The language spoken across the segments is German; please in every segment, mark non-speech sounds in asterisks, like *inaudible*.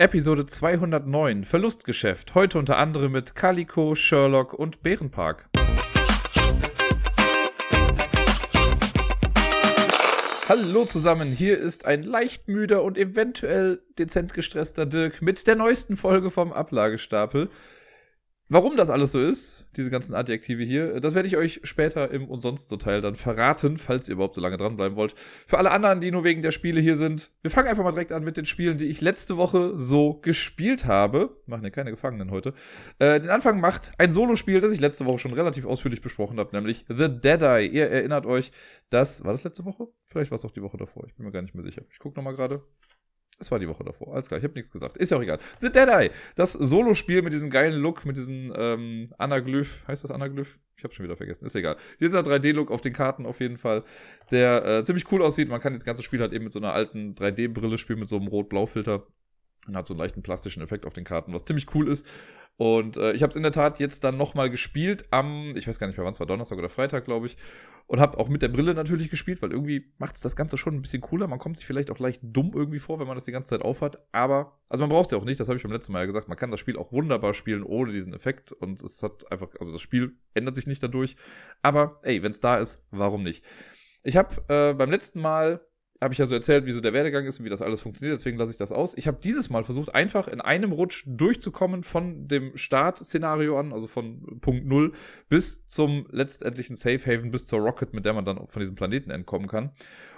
Episode 209 Verlustgeschäft. Heute unter anderem mit Calico, Sherlock und Bärenpark. Hallo zusammen, hier ist ein leicht müder und eventuell dezent gestresster Dirk mit der neuesten Folge vom Ablagestapel. Warum das alles so ist, diese ganzen Adjektive hier, das werde ich euch später im und sonst so Teil dann verraten, falls ihr überhaupt so lange dranbleiben wollt. Für alle anderen, die nur wegen der Spiele hier sind, wir fangen einfach mal direkt an mit den Spielen, die ich letzte Woche so gespielt habe. Machen ja keine Gefangenen heute. Äh, den Anfang macht ein Solospiel, das ich letzte Woche schon relativ ausführlich besprochen habe, nämlich The Dead Eye. Ihr erinnert euch, das, war das letzte Woche? Vielleicht war es auch die Woche davor, ich bin mir gar nicht mehr sicher. Ich gucke nochmal gerade. Es war die Woche davor. Alles klar, ich habe nichts gesagt. Ist ja auch egal. The Dead Eye. Das Solo-Spiel mit diesem geilen Look, mit diesem ähm, Anaglyph. Heißt das Anaglyph? Ich habe schon wieder vergessen. Ist egal. Dieser 3D-Look auf den Karten auf jeden Fall, der äh, ziemlich cool aussieht. Man kann das ganze Spiel halt eben mit so einer alten 3D-Brille spielen, mit so einem Rot-Blau-Filter. Und hat so einen leichten plastischen Effekt auf den Karten, was ziemlich cool ist. Und äh, ich habe es in der Tat jetzt dann nochmal gespielt am, ich weiß gar nicht mehr wann es war, Donnerstag oder Freitag, glaube ich. Und habe auch mit der Brille natürlich gespielt, weil irgendwie macht es das Ganze schon ein bisschen cooler. Man kommt sich vielleicht auch leicht dumm irgendwie vor, wenn man das die ganze Zeit aufhat. Aber, also man braucht es ja auch nicht, das habe ich beim letzten Mal ja gesagt. Man kann das Spiel auch wunderbar spielen ohne diesen Effekt. Und es hat einfach, also das Spiel ändert sich nicht dadurch. Aber ey, wenn es da ist, warum nicht? Ich habe äh, beim letzten Mal habe ich ja so erzählt, wie so der Werdegang ist und wie das alles funktioniert, deswegen lasse ich das aus. Ich habe dieses Mal versucht, einfach in einem Rutsch durchzukommen von dem Startszenario an, also von Punkt Null bis zum letztendlichen Safe Haven, bis zur Rocket, mit der man dann von diesem Planeten entkommen kann.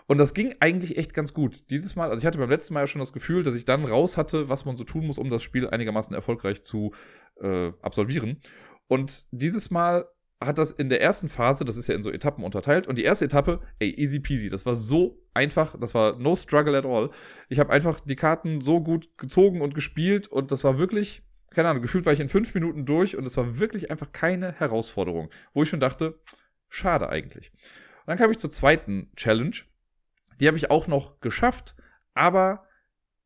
Und das ging eigentlich echt ganz gut. Dieses Mal, also ich hatte beim letzten Mal ja schon das Gefühl, dass ich dann raus hatte, was man so tun muss, um das Spiel einigermaßen erfolgreich zu äh, absolvieren. Und dieses Mal hat das in der ersten Phase, das ist ja in so Etappen unterteilt, und die erste Etappe, ey, easy peasy, das war so einfach, das war no struggle at all. Ich habe einfach die Karten so gut gezogen und gespielt und das war wirklich, keine Ahnung, gefühlt war ich in fünf Minuten durch und es war wirklich einfach keine Herausforderung, wo ich schon dachte, schade eigentlich. Und dann kam ich zur zweiten Challenge, die habe ich auch noch geschafft, aber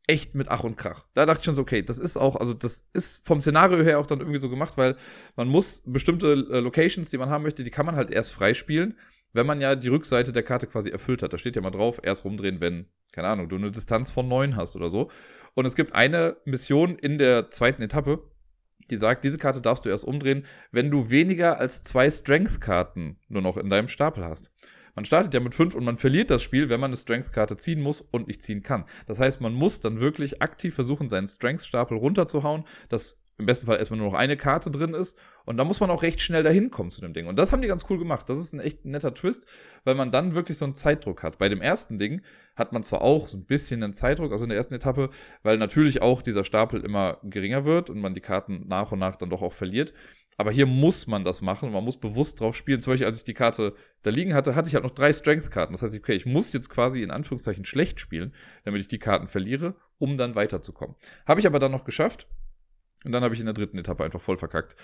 echt mit Ach und Krach. Da dachte ich schon so, okay, das ist auch, also das ist vom Szenario her auch dann irgendwie so gemacht, weil man muss bestimmte äh, Locations, die man haben möchte, die kann man halt erst freispielen, wenn man ja die Rückseite der Karte quasi erfüllt hat. Da steht ja mal drauf, erst rumdrehen, wenn, keine Ahnung, du eine Distanz von neun hast oder so. Und es gibt eine Mission in der zweiten Etappe, die sagt, diese Karte darfst du erst umdrehen, wenn du weniger als zwei Strength-Karten nur noch in deinem Stapel hast. Man startet ja mit 5 und man verliert das Spiel, wenn man eine Strength-Karte ziehen muss und nicht ziehen kann. Das heißt, man muss dann wirklich aktiv versuchen, seinen Strength-Stapel runterzuhauen, dass im besten Fall erstmal nur noch eine Karte drin ist. Und da muss man auch recht schnell dahin kommen zu dem Ding. Und das haben die ganz cool gemacht. Das ist ein echt netter Twist, weil man dann wirklich so einen Zeitdruck hat. Bei dem ersten Ding hat man zwar auch so ein bisschen einen Zeitdruck, also in der ersten Etappe, weil natürlich auch dieser Stapel immer geringer wird und man die Karten nach und nach dann doch auch verliert. Aber hier muss man das machen. Man muss bewusst drauf spielen. Zum Beispiel, als ich die Karte da liegen hatte, hatte ich halt noch drei Strength-Karten. Das heißt, okay, ich muss jetzt quasi in Anführungszeichen schlecht spielen, damit ich die Karten verliere, um dann weiterzukommen. Habe ich aber dann noch geschafft. Und dann habe ich in der dritten Etappe einfach voll verkackt.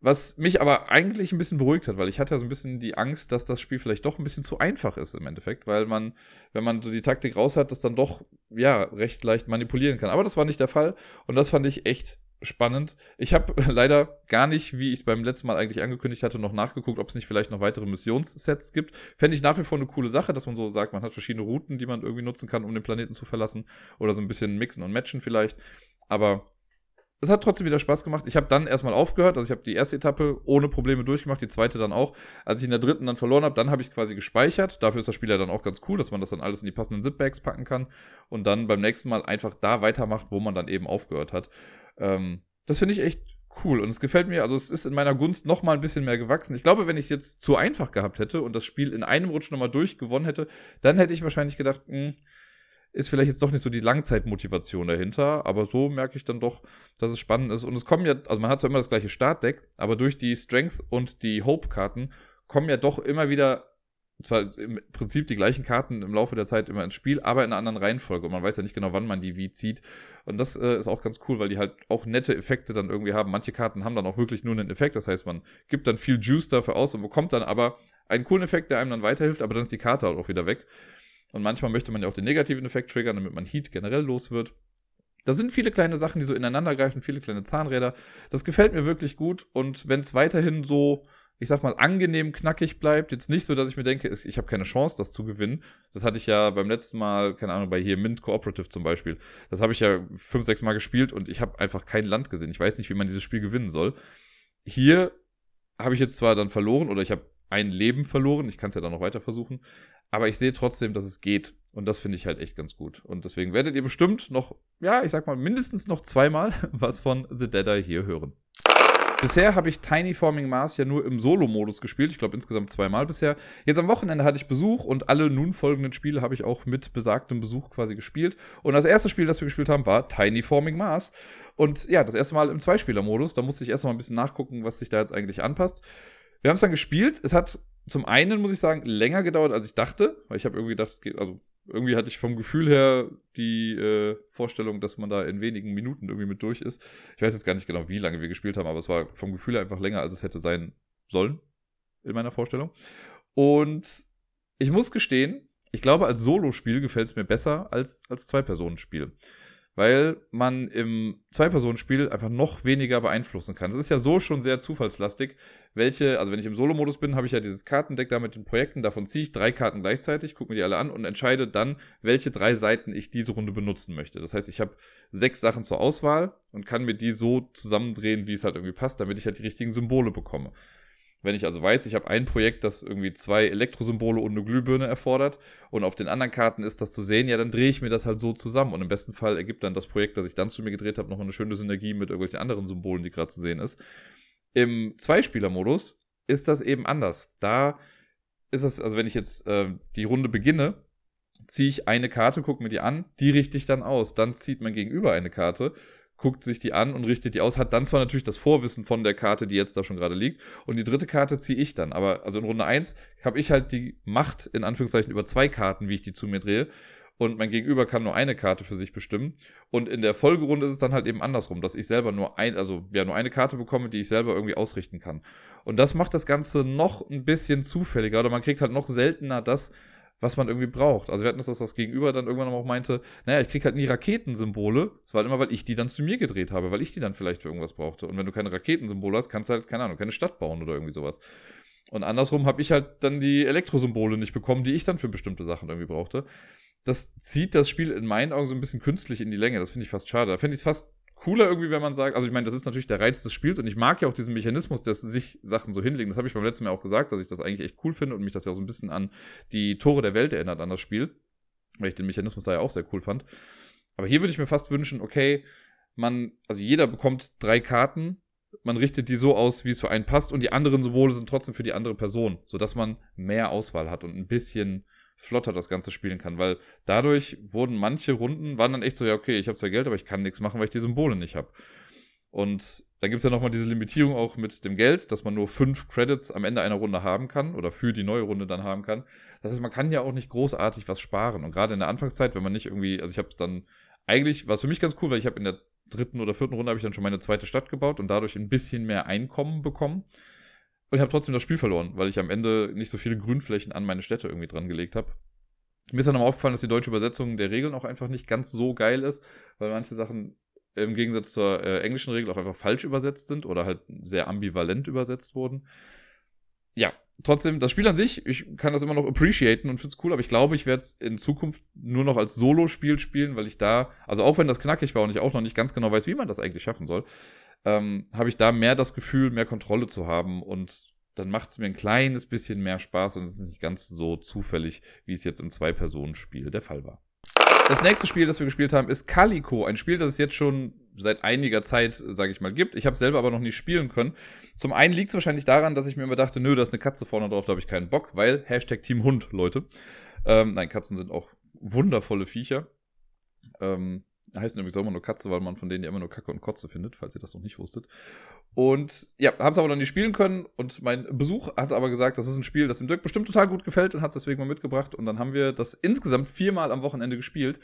Was mich aber eigentlich ein bisschen beruhigt hat, weil ich hatte ja so ein bisschen die Angst, dass das Spiel vielleicht doch ein bisschen zu einfach ist im Endeffekt, weil man, wenn man so die Taktik raus hat, das dann doch, ja, recht leicht manipulieren kann. Aber das war nicht der Fall und das fand ich echt spannend. Ich habe *laughs* leider gar nicht, wie ich es beim letzten Mal eigentlich angekündigt hatte, noch nachgeguckt, ob es nicht vielleicht noch weitere Missionssets gibt. Fände ich nach wie vor eine coole Sache, dass man so sagt, man hat verschiedene Routen, die man irgendwie nutzen kann, um den Planeten zu verlassen. Oder so ein bisschen mixen und matchen vielleicht. Aber es hat trotzdem wieder Spaß gemacht. Ich habe dann erstmal aufgehört. Also ich habe die erste Etappe ohne Probleme durchgemacht, die zweite dann auch. Als ich in der dritten dann verloren habe, dann habe ich quasi gespeichert. Dafür ist das Spiel ja dann auch ganz cool, dass man das dann alles in die passenden Zipbags packen kann und dann beim nächsten Mal einfach da weitermacht, wo man dann eben aufgehört hat. Ähm, das finde ich echt cool und es gefällt mir, also es ist in meiner Gunst noch mal ein bisschen mehr gewachsen. Ich glaube, wenn ich es jetzt zu einfach gehabt hätte und das Spiel in einem Rutsch nochmal durchgewonnen hätte, dann hätte ich wahrscheinlich gedacht, mh, hm, ist vielleicht jetzt doch nicht so die Langzeitmotivation dahinter, aber so merke ich dann doch, dass es spannend ist. Und es kommen ja, also man hat zwar immer das gleiche Startdeck, aber durch die Strength und die Hope-Karten kommen ja doch immer wieder zwar im Prinzip die gleichen Karten im Laufe der Zeit immer ins Spiel, aber in einer anderen Reihenfolge. Und man weiß ja nicht genau, wann man die wie zieht. Und das äh, ist auch ganz cool, weil die halt auch nette Effekte dann irgendwie haben. Manche Karten haben dann auch wirklich nur einen Effekt. Das heißt, man gibt dann viel Juice dafür aus und bekommt dann aber einen coolen Effekt, der einem dann weiterhilft, aber dann ist die Karte halt auch wieder weg. Und manchmal möchte man ja auch den negativen Effekt triggern, damit man Heat generell los wird. Da sind viele kleine Sachen, die so ineinander greifen, viele kleine Zahnräder. Das gefällt mir wirklich gut. Und wenn es weiterhin so ich sag mal, angenehm knackig bleibt. Jetzt nicht so, dass ich mir denke, ich habe keine Chance, das zu gewinnen. Das hatte ich ja beim letzten Mal, keine Ahnung, bei hier Mint Cooperative zum Beispiel. Das habe ich ja fünf, sechs Mal gespielt und ich habe einfach kein Land gesehen. Ich weiß nicht, wie man dieses Spiel gewinnen soll. Hier habe ich jetzt zwar dann verloren oder ich habe ein Leben verloren. Ich kann es ja dann noch weiter versuchen. Aber ich sehe trotzdem, dass es geht. Und das finde ich halt echt ganz gut. Und deswegen werdet ihr bestimmt noch, ja, ich sag mal, mindestens noch zweimal *laughs* was von The Dead Eye hier hören. Bisher habe ich Tiny Forming Mars ja nur im Solo-Modus gespielt. Ich glaube insgesamt zweimal bisher. Jetzt am Wochenende hatte ich Besuch und alle nun folgenden Spiele habe ich auch mit besagtem Besuch quasi gespielt. Und das erste Spiel, das wir gespielt haben, war Tiny Forming Mars. Und ja, das erste Mal im Zweispieler-Modus. Da musste ich erst mal ein bisschen nachgucken, was sich da jetzt eigentlich anpasst. Wir haben es dann gespielt. Es hat zum einen, muss ich sagen, länger gedauert, als ich dachte. Weil ich habe irgendwie gedacht, es geht, also irgendwie hatte ich vom Gefühl her die äh, Vorstellung, dass man da in wenigen Minuten irgendwie mit durch ist. Ich weiß jetzt gar nicht genau, wie lange wir gespielt haben, aber es war vom Gefühl her einfach länger, als es hätte sein sollen in meiner Vorstellung. Und ich muss gestehen, ich glaube, als Solo-Spiel gefällt es mir besser als als Zwei-Personen-Spiel weil man im Zwei-Personen-Spiel einfach noch weniger beeinflussen kann. Es ist ja so schon sehr zufallslastig, welche, also wenn ich im Solo-Modus bin, habe ich ja dieses Kartendeck da mit den Projekten, davon ziehe ich drei Karten gleichzeitig, gucke mir die alle an und entscheide dann, welche drei Seiten ich diese Runde benutzen möchte. Das heißt, ich habe sechs Sachen zur Auswahl und kann mir die so zusammendrehen, wie es halt irgendwie passt, damit ich halt die richtigen Symbole bekomme. Wenn ich also weiß, ich habe ein Projekt, das irgendwie zwei Elektrosymbole und eine Glühbirne erfordert und auf den anderen Karten ist das zu sehen, ja, dann drehe ich mir das halt so zusammen und im besten Fall ergibt dann das Projekt, das ich dann zu mir gedreht habe, nochmal eine schöne Synergie mit irgendwelchen anderen Symbolen, die gerade zu sehen ist. Im Zweispieler-Modus ist das eben anders. Da ist es, also wenn ich jetzt äh, die Runde beginne, ziehe ich eine Karte, gucke mir die an, die richte ich dann aus. Dann zieht mein Gegenüber eine Karte guckt sich die an und richtet die aus, hat dann zwar natürlich das Vorwissen von der Karte, die jetzt da schon gerade liegt, und die dritte Karte ziehe ich dann. Aber also in Runde 1 habe ich halt die Macht, in Anführungszeichen, über zwei Karten, wie ich die zu mir drehe. Und mein Gegenüber kann nur eine Karte für sich bestimmen. Und in der Folgerunde ist es dann halt eben andersrum, dass ich selber nur ein, also ja, nur eine Karte bekomme, die ich selber irgendwie ausrichten kann. Und das macht das Ganze noch ein bisschen zufälliger oder man kriegt halt noch seltener das, was man irgendwie braucht. Also wir hatten das, dass das Gegenüber dann irgendwann auch meinte, naja, ich krieg halt nie Raketensymbole. Das war halt immer, weil ich die dann zu mir gedreht habe, weil ich die dann vielleicht für irgendwas brauchte. Und wenn du keine Raketensymbole hast, kannst du halt, keine Ahnung, keine Stadt bauen oder irgendwie sowas. Und andersrum habe ich halt dann die Elektrosymbole nicht bekommen, die ich dann für bestimmte Sachen irgendwie brauchte. Das zieht das Spiel in meinen Augen so ein bisschen künstlich in die Länge. Das finde ich fast schade. Da finde ich es fast cooler irgendwie, wenn man sagt, also ich meine, das ist natürlich der Reiz des Spiels und ich mag ja auch diesen Mechanismus, dass sich Sachen so hinlegen. Das habe ich beim letzten Mal auch gesagt, dass ich das eigentlich echt cool finde und mich das ja auch so ein bisschen an die Tore der Welt erinnert, an das Spiel, weil ich den Mechanismus da ja auch sehr cool fand. Aber hier würde ich mir fast wünschen, okay, man, also jeder bekommt drei Karten, man richtet die so aus, wie es für einen passt und die anderen Symbole sind trotzdem für die andere Person, sodass man mehr Auswahl hat und ein bisschen flotter das Ganze spielen kann, weil dadurch wurden manche Runden, waren dann echt so, ja, okay, ich habe zwar Geld, aber ich kann nichts machen, weil ich die Symbole nicht habe. Und dann gibt es ja nochmal diese Limitierung auch mit dem Geld, dass man nur fünf Credits am Ende einer Runde haben kann oder für die neue Runde dann haben kann. Das heißt, man kann ja auch nicht großartig was sparen. Und gerade in der Anfangszeit, wenn man nicht irgendwie, also ich habe es dann, eigentlich war es für mich ganz cool, weil ich habe in der dritten oder vierten Runde habe ich dann schon meine zweite Stadt gebaut und dadurch ein bisschen mehr Einkommen bekommen. Und ich habe trotzdem das Spiel verloren, weil ich am Ende nicht so viele Grünflächen an meine Städte irgendwie dran gelegt habe. Mir ist dann nochmal aufgefallen, dass die deutsche Übersetzung der Regeln auch einfach nicht ganz so geil ist, weil manche Sachen im Gegensatz zur äh, englischen Regel auch einfach falsch übersetzt sind oder halt sehr ambivalent übersetzt wurden. Ja, trotzdem, das Spiel an sich, ich kann das immer noch appreciaten und finde es cool, aber ich glaube, ich werde es in Zukunft nur noch als Solo-Spiel spielen, weil ich da, also auch wenn das knackig war und ich auch noch nicht ganz genau weiß, wie man das eigentlich schaffen soll, ähm, habe ich da mehr das Gefühl, mehr Kontrolle zu haben und dann macht es mir ein kleines bisschen mehr Spaß und es ist nicht ganz so zufällig, wie es jetzt im Zwei-Personen-Spiel der Fall war. Das nächste Spiel, das wir gespielt haben, ist Calico. Ein Spiel, das es jetzt schon seit einiger Zeit, sage ich mal, gibt. Ich habe selber aber noch nie spielen können. Zum einen liegt es wahrscheinlich daran, dass ich mir immer dachte, nö, da ist eine Katze vorne drauf, da habe ich keinen Bock, weil Hashtag Team Hund, Leute. Ähm, nein, Katzen sind auch wundervolle Viecher. Ähm, heißen übrigens auch immer nur Katze, weil man von denen ja immer nur Kacke und Kotze findet, falls ihr das noch nicht wusstet. Und ja, haben es aber noch nie spielen können. Und mein Besuch hat aber gesagt, das ist ein Spiel, das dem Dirk bestimmt total gut gefällt und hat es deswegen mal mitgebracht. Und dann haben wir das insgesamt viermal am Wochenende gespielt.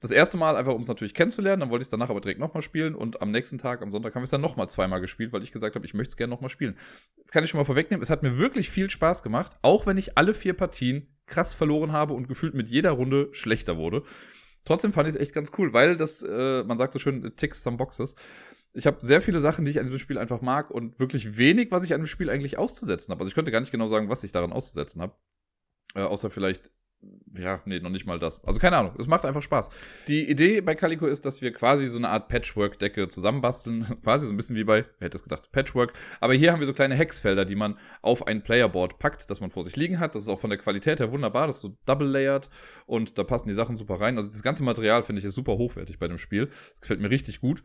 Das erste Mal einfach, um es natürlich kennenzulernen, dann wollte ich es danach aber direkt nochmal spielen und am nächsten Tag, am Sonntag, haben wir es dann nochmal zweimal gespielt, weil ich gesagt habe, ich möchte es gerne nochmal spielen. Das kann ich schon mal vorwegnehmen, es hat mir wirklich viel Spaß gemacht, auch wenn ich alle vier Partien krass verloren habe und gefühlt mit jeder Runde schlechter wurde. Trotzdem fand ich es echt ganz cool, weil das, äh, man sagt so schön, ticks some boxes. ich habe sehr viele Sachen, die ich an diesem Spiel einfach mag und wirklich wenig, was ich an dem Spiel eigentlich auszusetzen habe. Also ich könnte gar nicht genau sagen, was ich daran auszusetzen habe. Äh, außer vielleicht ja, nee, noch nicht mal das. Also keine Ahnung, es macht einfach Spaß. Die Idee bei Calico ist, dass wir quasi so eine Art Patchwork-Decke zusammenbasteln. *laughs* quasi so ein bisschen wie bei, wer hätte es gedacht, Patchwork. Aber hier haben wir so kleine Hexfelder, die man auf ein Playerboard packt, das man vor sich liegen hat. Das ist auch von der Qualität her wunderbar. Das ist so double-layered und da passen die Sachen super rein. Also das ganze Material finde ich ist super hochwertig bei dem Spiel. Das gefällt mir richtig gut.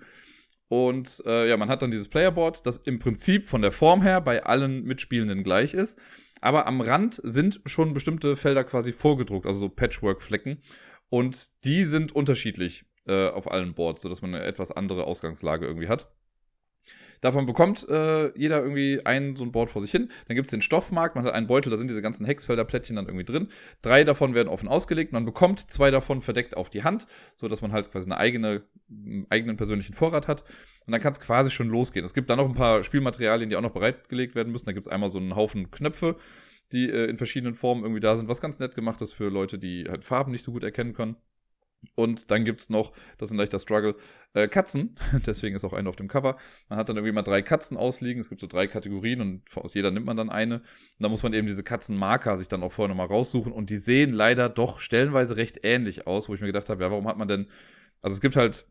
Und äh, ja, man hat dann dieses Playerboard, das im Prinzip von der Form her bei allen Mitspielenden gleich ist. Aber am Rand sind schon bestimmte Felder quasi vorgedruckt, also so Patchwork-Flecken. Und die sind unterschiedlich äh, auf allen Boards, sodass man eine etwas andere Ausgangslage irgendwie hat. Davon bekommt äh, jeder irgendwie ein so ein Board vor sich hin. Dann gibt es den Stoffmarkt, man hat einen Beutel, da sind diese ganzen Hexfelder-Plättchen dann irgendwie drin. Drei davon werden offen ausgelegt. Man bekommt zwei davon verdeckt auf die Hand, sodass man halt quasi eine eigene, einen eigenen persönlichen Vorrat hat. Und dann kann es quasi schon losgehen. Es gibt dann noch ein paar Spielmaterialien, die auch noch bereitgelegt werden müssen. Da gibt es einmal so einen Haufen Knöpfe, die äh, in verschiedenen Formen irgendwie da sind, was ganz nett gemacht ist für Leute, die halt Farben nicht so gut erkennen können. Und dann gibt es noch, das ist ein leichter Struggle, äh, Katzen. *laughs* Deswegen ist auch eine auf dem Cover. Man hat dann irgendwie mal drei Katzen ausliegen. Es gibt so drei Kategorien und aus jeder nimmt man dann eine. Und da muss man eben diese Katzenmarker sich dann auch vorher nochmal raussuchen. Und die sehen leider doch stellenweise recht ähnlich aus, wo ich mir gedacht habe, ja, warum hat man denn. Also es gibt halt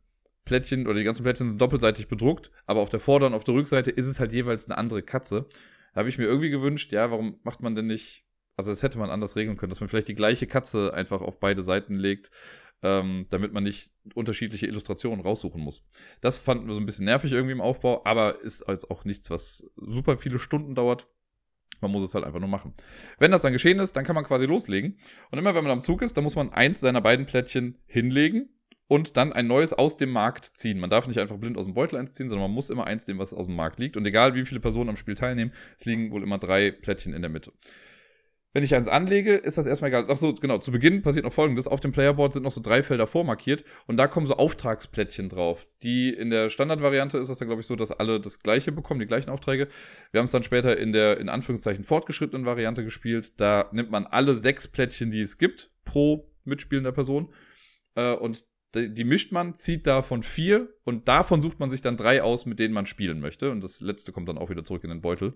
Plättchen oder die ganzen Plättchen sind doppelseitig bedruckt, aber auf der Vorder- und auf der Rückseite ist es halt jeweils eine andere Katze. Da habe ich mir irgendwie gewünscht, ja, warum macht man denn nicht, also das hätte man anders regeln können, dass man vielleicht die gleiche Katze einfach auf beide Seiten legt, ähm, damit man nicht unterschiedliche Illustrationen raussuchen muss. Das fanden wir so ein bisschen nervig irgendwie im Aufbau, aber ist als auch nichts, was super viele Stunden dauert. Man muss es halt einfach nur machen. Wenn das dann geschehen ist, dann kann man quasi loslegen. Und immer wenn man am Zug ist, dann muss man eins seiner beiden Plättchen hinlegen und dann ein neues aus dem Markt ziehen. Man darf nicht einfach blind aus dem Beutel eins ziehen, sondern man muss immer eins nehmen, was aus dem Markt liegt. Und egal wie viele Personen am Spiel teilnehmen, es liegen wohl immer drei Plättchen in der Mitte. Wenn ich eins anlege, ist das erstmal egal. Achso, genau, zu Beginn passiert noch folgendes. Auf dem Playerboard sind noch so drei Felder vormarkiert und da kommen so Auftragsplättchen drauf. Die in der Standardvariante ist das dann, glaube ich, so, dass alle das gleiche bekommen, die gleichen Aufträge. Wir haben es dann später in der, in Anführungszeichen, fortgeschrittenen Variante gespielt. Da nimmt man alle sechs Plättchen, die es gibt, pro mitspielender Person. Äh, und die mischt man, zieht davon vier und davon sucht man sich dann drei aus, mit denen man spielen möchte. Und das letzte kommt dann auch wieder zurück in den Beutel.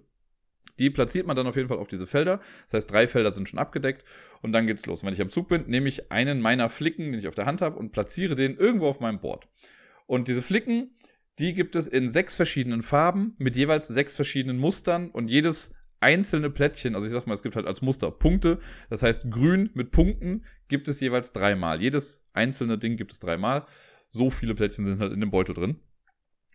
Die platziert man dann auf jeden Fall auf diese Felder. Das heißt, drei Felder sind schon abgedeckt und dann geht's los. Und wenn ich am Zug bin, nehme ich einen meiner Flicken, den ich auf der Hand habe, und platziere den irgendwo auf meinem Board. Und diese Flicken, die gibt es in sechs verschiedenen Farben mit jeweils sechs verschiedenen Mustern und jedes einzelne Plättchen, also ich sag mal, es gibt halt als Muster Punkte, das heißt grün mit Punkten gibt es jeweils dreimal. Jedes einzelne Ding gibt es dreimal. So viele Plättchen sind halt in dem Beutel drin.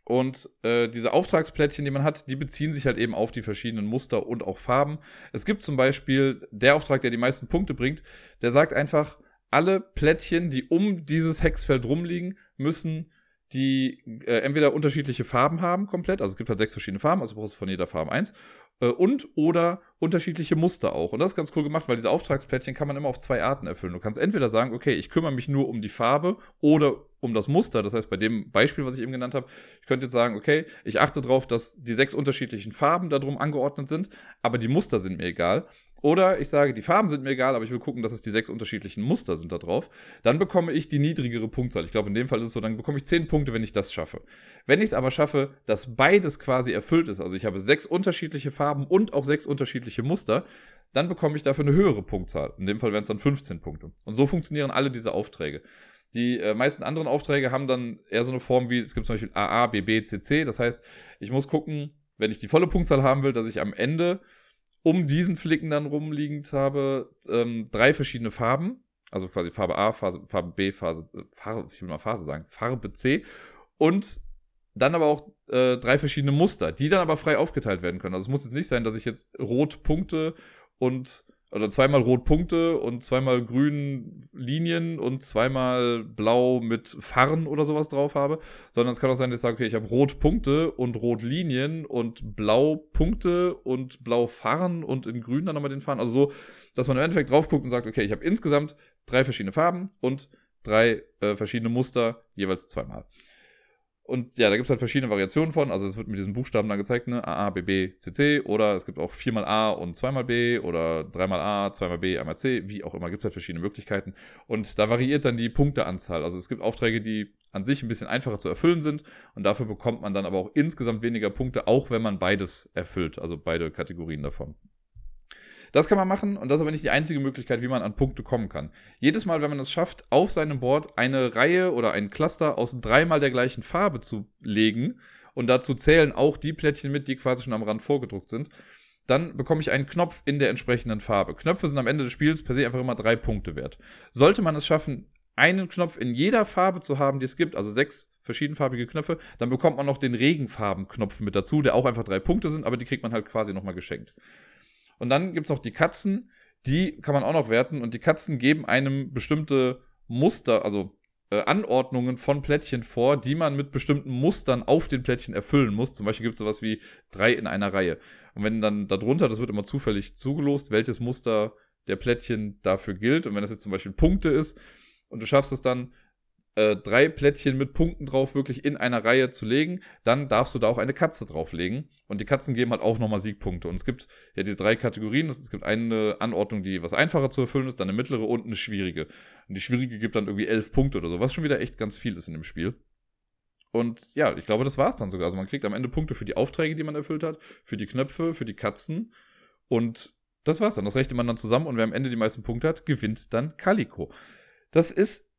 Und äh, diese Auftragsplättchen, die man hat, die beziehen sich halt eben auf die verschiedenen Muster und auch Farben. Es gibt zum Beispiel der Auftrag, der die meisten Punkte bringt, der sagt einfach, alle Plättchen, die um dieses Hexfeld rumliegen, müssen die äh, entweder unterschiedliche Farben haben komplett, also es gibt halt sechs verschiedene Farben, also brauchst du von jeder Farbe eins, äh, und oder unterschiedliche Muster auch. Und das ist ganz cool gemacht, weil diese Auftragsplättchen kann man immer auf zwei Arten erfüllen. Du kannst entweder sagen, okay, ich kümmere mich nur um die Farbe oder um das Muster. Das heißt, bei dem Beispiel, was ich eben genannt habe, ich könnte jetzt sagen, okay, ich achte darauf, dass die sechs unterschiedlichen Farben darum angeordnet sind, aber die Muster sind mir egal. Oder ich sage, die Farben sind mir egal, aber ich will gucken, dass es die sechs unterschiedlichen Muster sind da drauf. Dann bekomme ich die niedrigere Punktzahl. Ich glaube, in dem Fall ist es so, dann bekomme ich zehn Punkte, wenn ich das schaffe. Wenn ich es aber schaffe, dass beides quasi erfüllt ist, also ich habe sechs unterschiedliche Farben und auch sechs unterschiedliche Muster, dann bekomme ich dafür eine höhere Punktzahl. In dem Fall wären es dann 15 Punkte. Und so funktionieren alle diese Aufträge. Die äh, meisten anderen Aufträge haben dann eher so eine Form wie, es gibt zum Beispiel AA, BB, CC. Das heißt, ich muss gucken, wenn ich die volle Punktzahl haben will, dass ich am Ende um diesen Flicken dann rumliegend habe ähm, drei verschiedene Farben. Also quasi Farbe A, Phase, Farbe B, Phase, äh, Farbe, ich will mal Phase sagen, Farbe C. Und dann aber auch äh, drei verschiedene Muster, die dann aber frei aufgeteilt werden können. Also es muss jetzt nicht sein, dass ich jetzt rot Punkte und oder zweimal rot Punkte und zweimal grün Linien und zweimal blau mit Farren oder sowas drauf habe, sondern es kann auch sein, dass ich sage, okay, ich habe rot Punkte und rot Linien und blau Punkte und blau Farren und in grün dann nochmal den Farren. Also so, dass man im Endeffekt drauf guckt und sagt, okay, ich habe insgesamt drei verschiedene Farben und drei äh, verschiedene Muster, jeweils zweimal. Und ja, da gibt es halt verschiedene Variationen von. Also es wird mit diesen Buchstaben dann gezeigt, ne? A, A, B, B, C, C. Oder es gibt auch viermal A und zweimal B oder dreimal A, zweimal B, einmal C. Wie auch immer, gibt es halt verschiedene Möglichkeiten. Und da variiert dann die Punkteanzahl. Also es gibt Aufträge, die an sich ein bisschen einfacher zu erfüllen sind. Und dafür bekommt man dann aber auch insgesamt weniger Punkte, auch wenn man beides erfüllt. Also beide Kategorien davon. Das kann man machen und das ist aber nicht die einzige Möglichkeit, wie man an Punkte kommen kann. Jedes Mal, wenn man es schafft, auf seinem Board eine Reihe oder ein Cluster aus dreimal der gleichen Farbe zu legen und dazu zählen auch die Plättchen mit, die quasi schon am Rand vorgedruckt sind, dann bekomme ich einen Knopf in der entsprechenden Farbe. Knöpfe sind am Ende des Spiels per se einfach immer drei Punkte wert. Sollte man es schaffen, einen Knopf in jeder Farbe zu haben, die es gibt, also sechs verschiedenfarbige Knöpfe, dann bekommt man noch den Regenfarbenknopf mit dazu, der auch einfach drei Punkte sind, aber die kriegt man halt quasi nochmal geschenkt. Und dann gibt es noch die Katzen, die kann man auch noch werten und die Katzen geben einem bestimmte Muster, also äh, Anordnungen von Plättchen vor, die man mit bestimmten Mustern auf den Plättchen erfüllen muss. Zum Beispiel gibt es sowas wie drei in einer Reihe. Und wenn dann darunter, das wird immer zufällig zugelost, welches Muster der Plättchen dafür gilt. Und wenn das jetzt zum Beispiel Punkte ist und du schaffst es dann, äh, drei Plättchen mit Punkten drauf wirklich in einer Reihe zu legen, dann darfst du da auch eine Katze drauflegen. Und die Katzen geben halt auch nochmal Siegpunkte. Und es gibt ja diese drei Kategorien. Es gibt eine Anordnung, die was einfacher zu erfüllen ist, dann eine mittlere und eine schwierige. Und die schwierige gibt dann irgendwie elf Punkte oder so, was schon wieder echt ganz viel ist in dem Spiel. Und ja, ich glaube, das war es dann sogar. Also man kriegt am Ende Punkte für die Aufträge, die man erfüllt hat, für die Knöpfe, für die Katzen. Und das war's dann. Das rechnet man dann zusammen und wer am Ende die meisten Punkte hat, gewinnt dann Calico. Das ist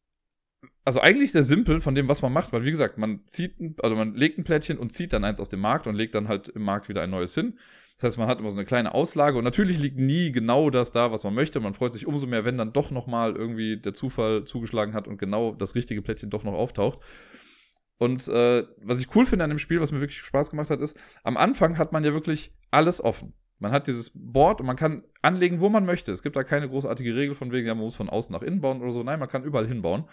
also eigentlich sehr simpel von dem, was man macht, weil wie gesagt, man zieht, also man legt ein Plättchen und zieht dann eins aus dem Markt und legt dann halt im Markt wieder ein neues hin. Das heißt, man hat immer so eine kleine Auslage und natürlich liegt nie genau das da, was man möchte. Man freut sich umso mehr, wenn dann doch nochmal irgendwie der Zufall zugeschlagen hat und genau das richtige Plättchen doch noch auftaucht. Und äh, was ich cool finde an dem Spiel, was mir wirklich Spaß gemacht hat, ist, am Anfang hat man ja wirklich alles offen. Man hat dieses Board und man kann anlegen, wo man möchte. Es gibt da keine großartige Regel von wegen, ja, man muss von außen nach innen bauen oder so. Nein, man kann überall hinbauen.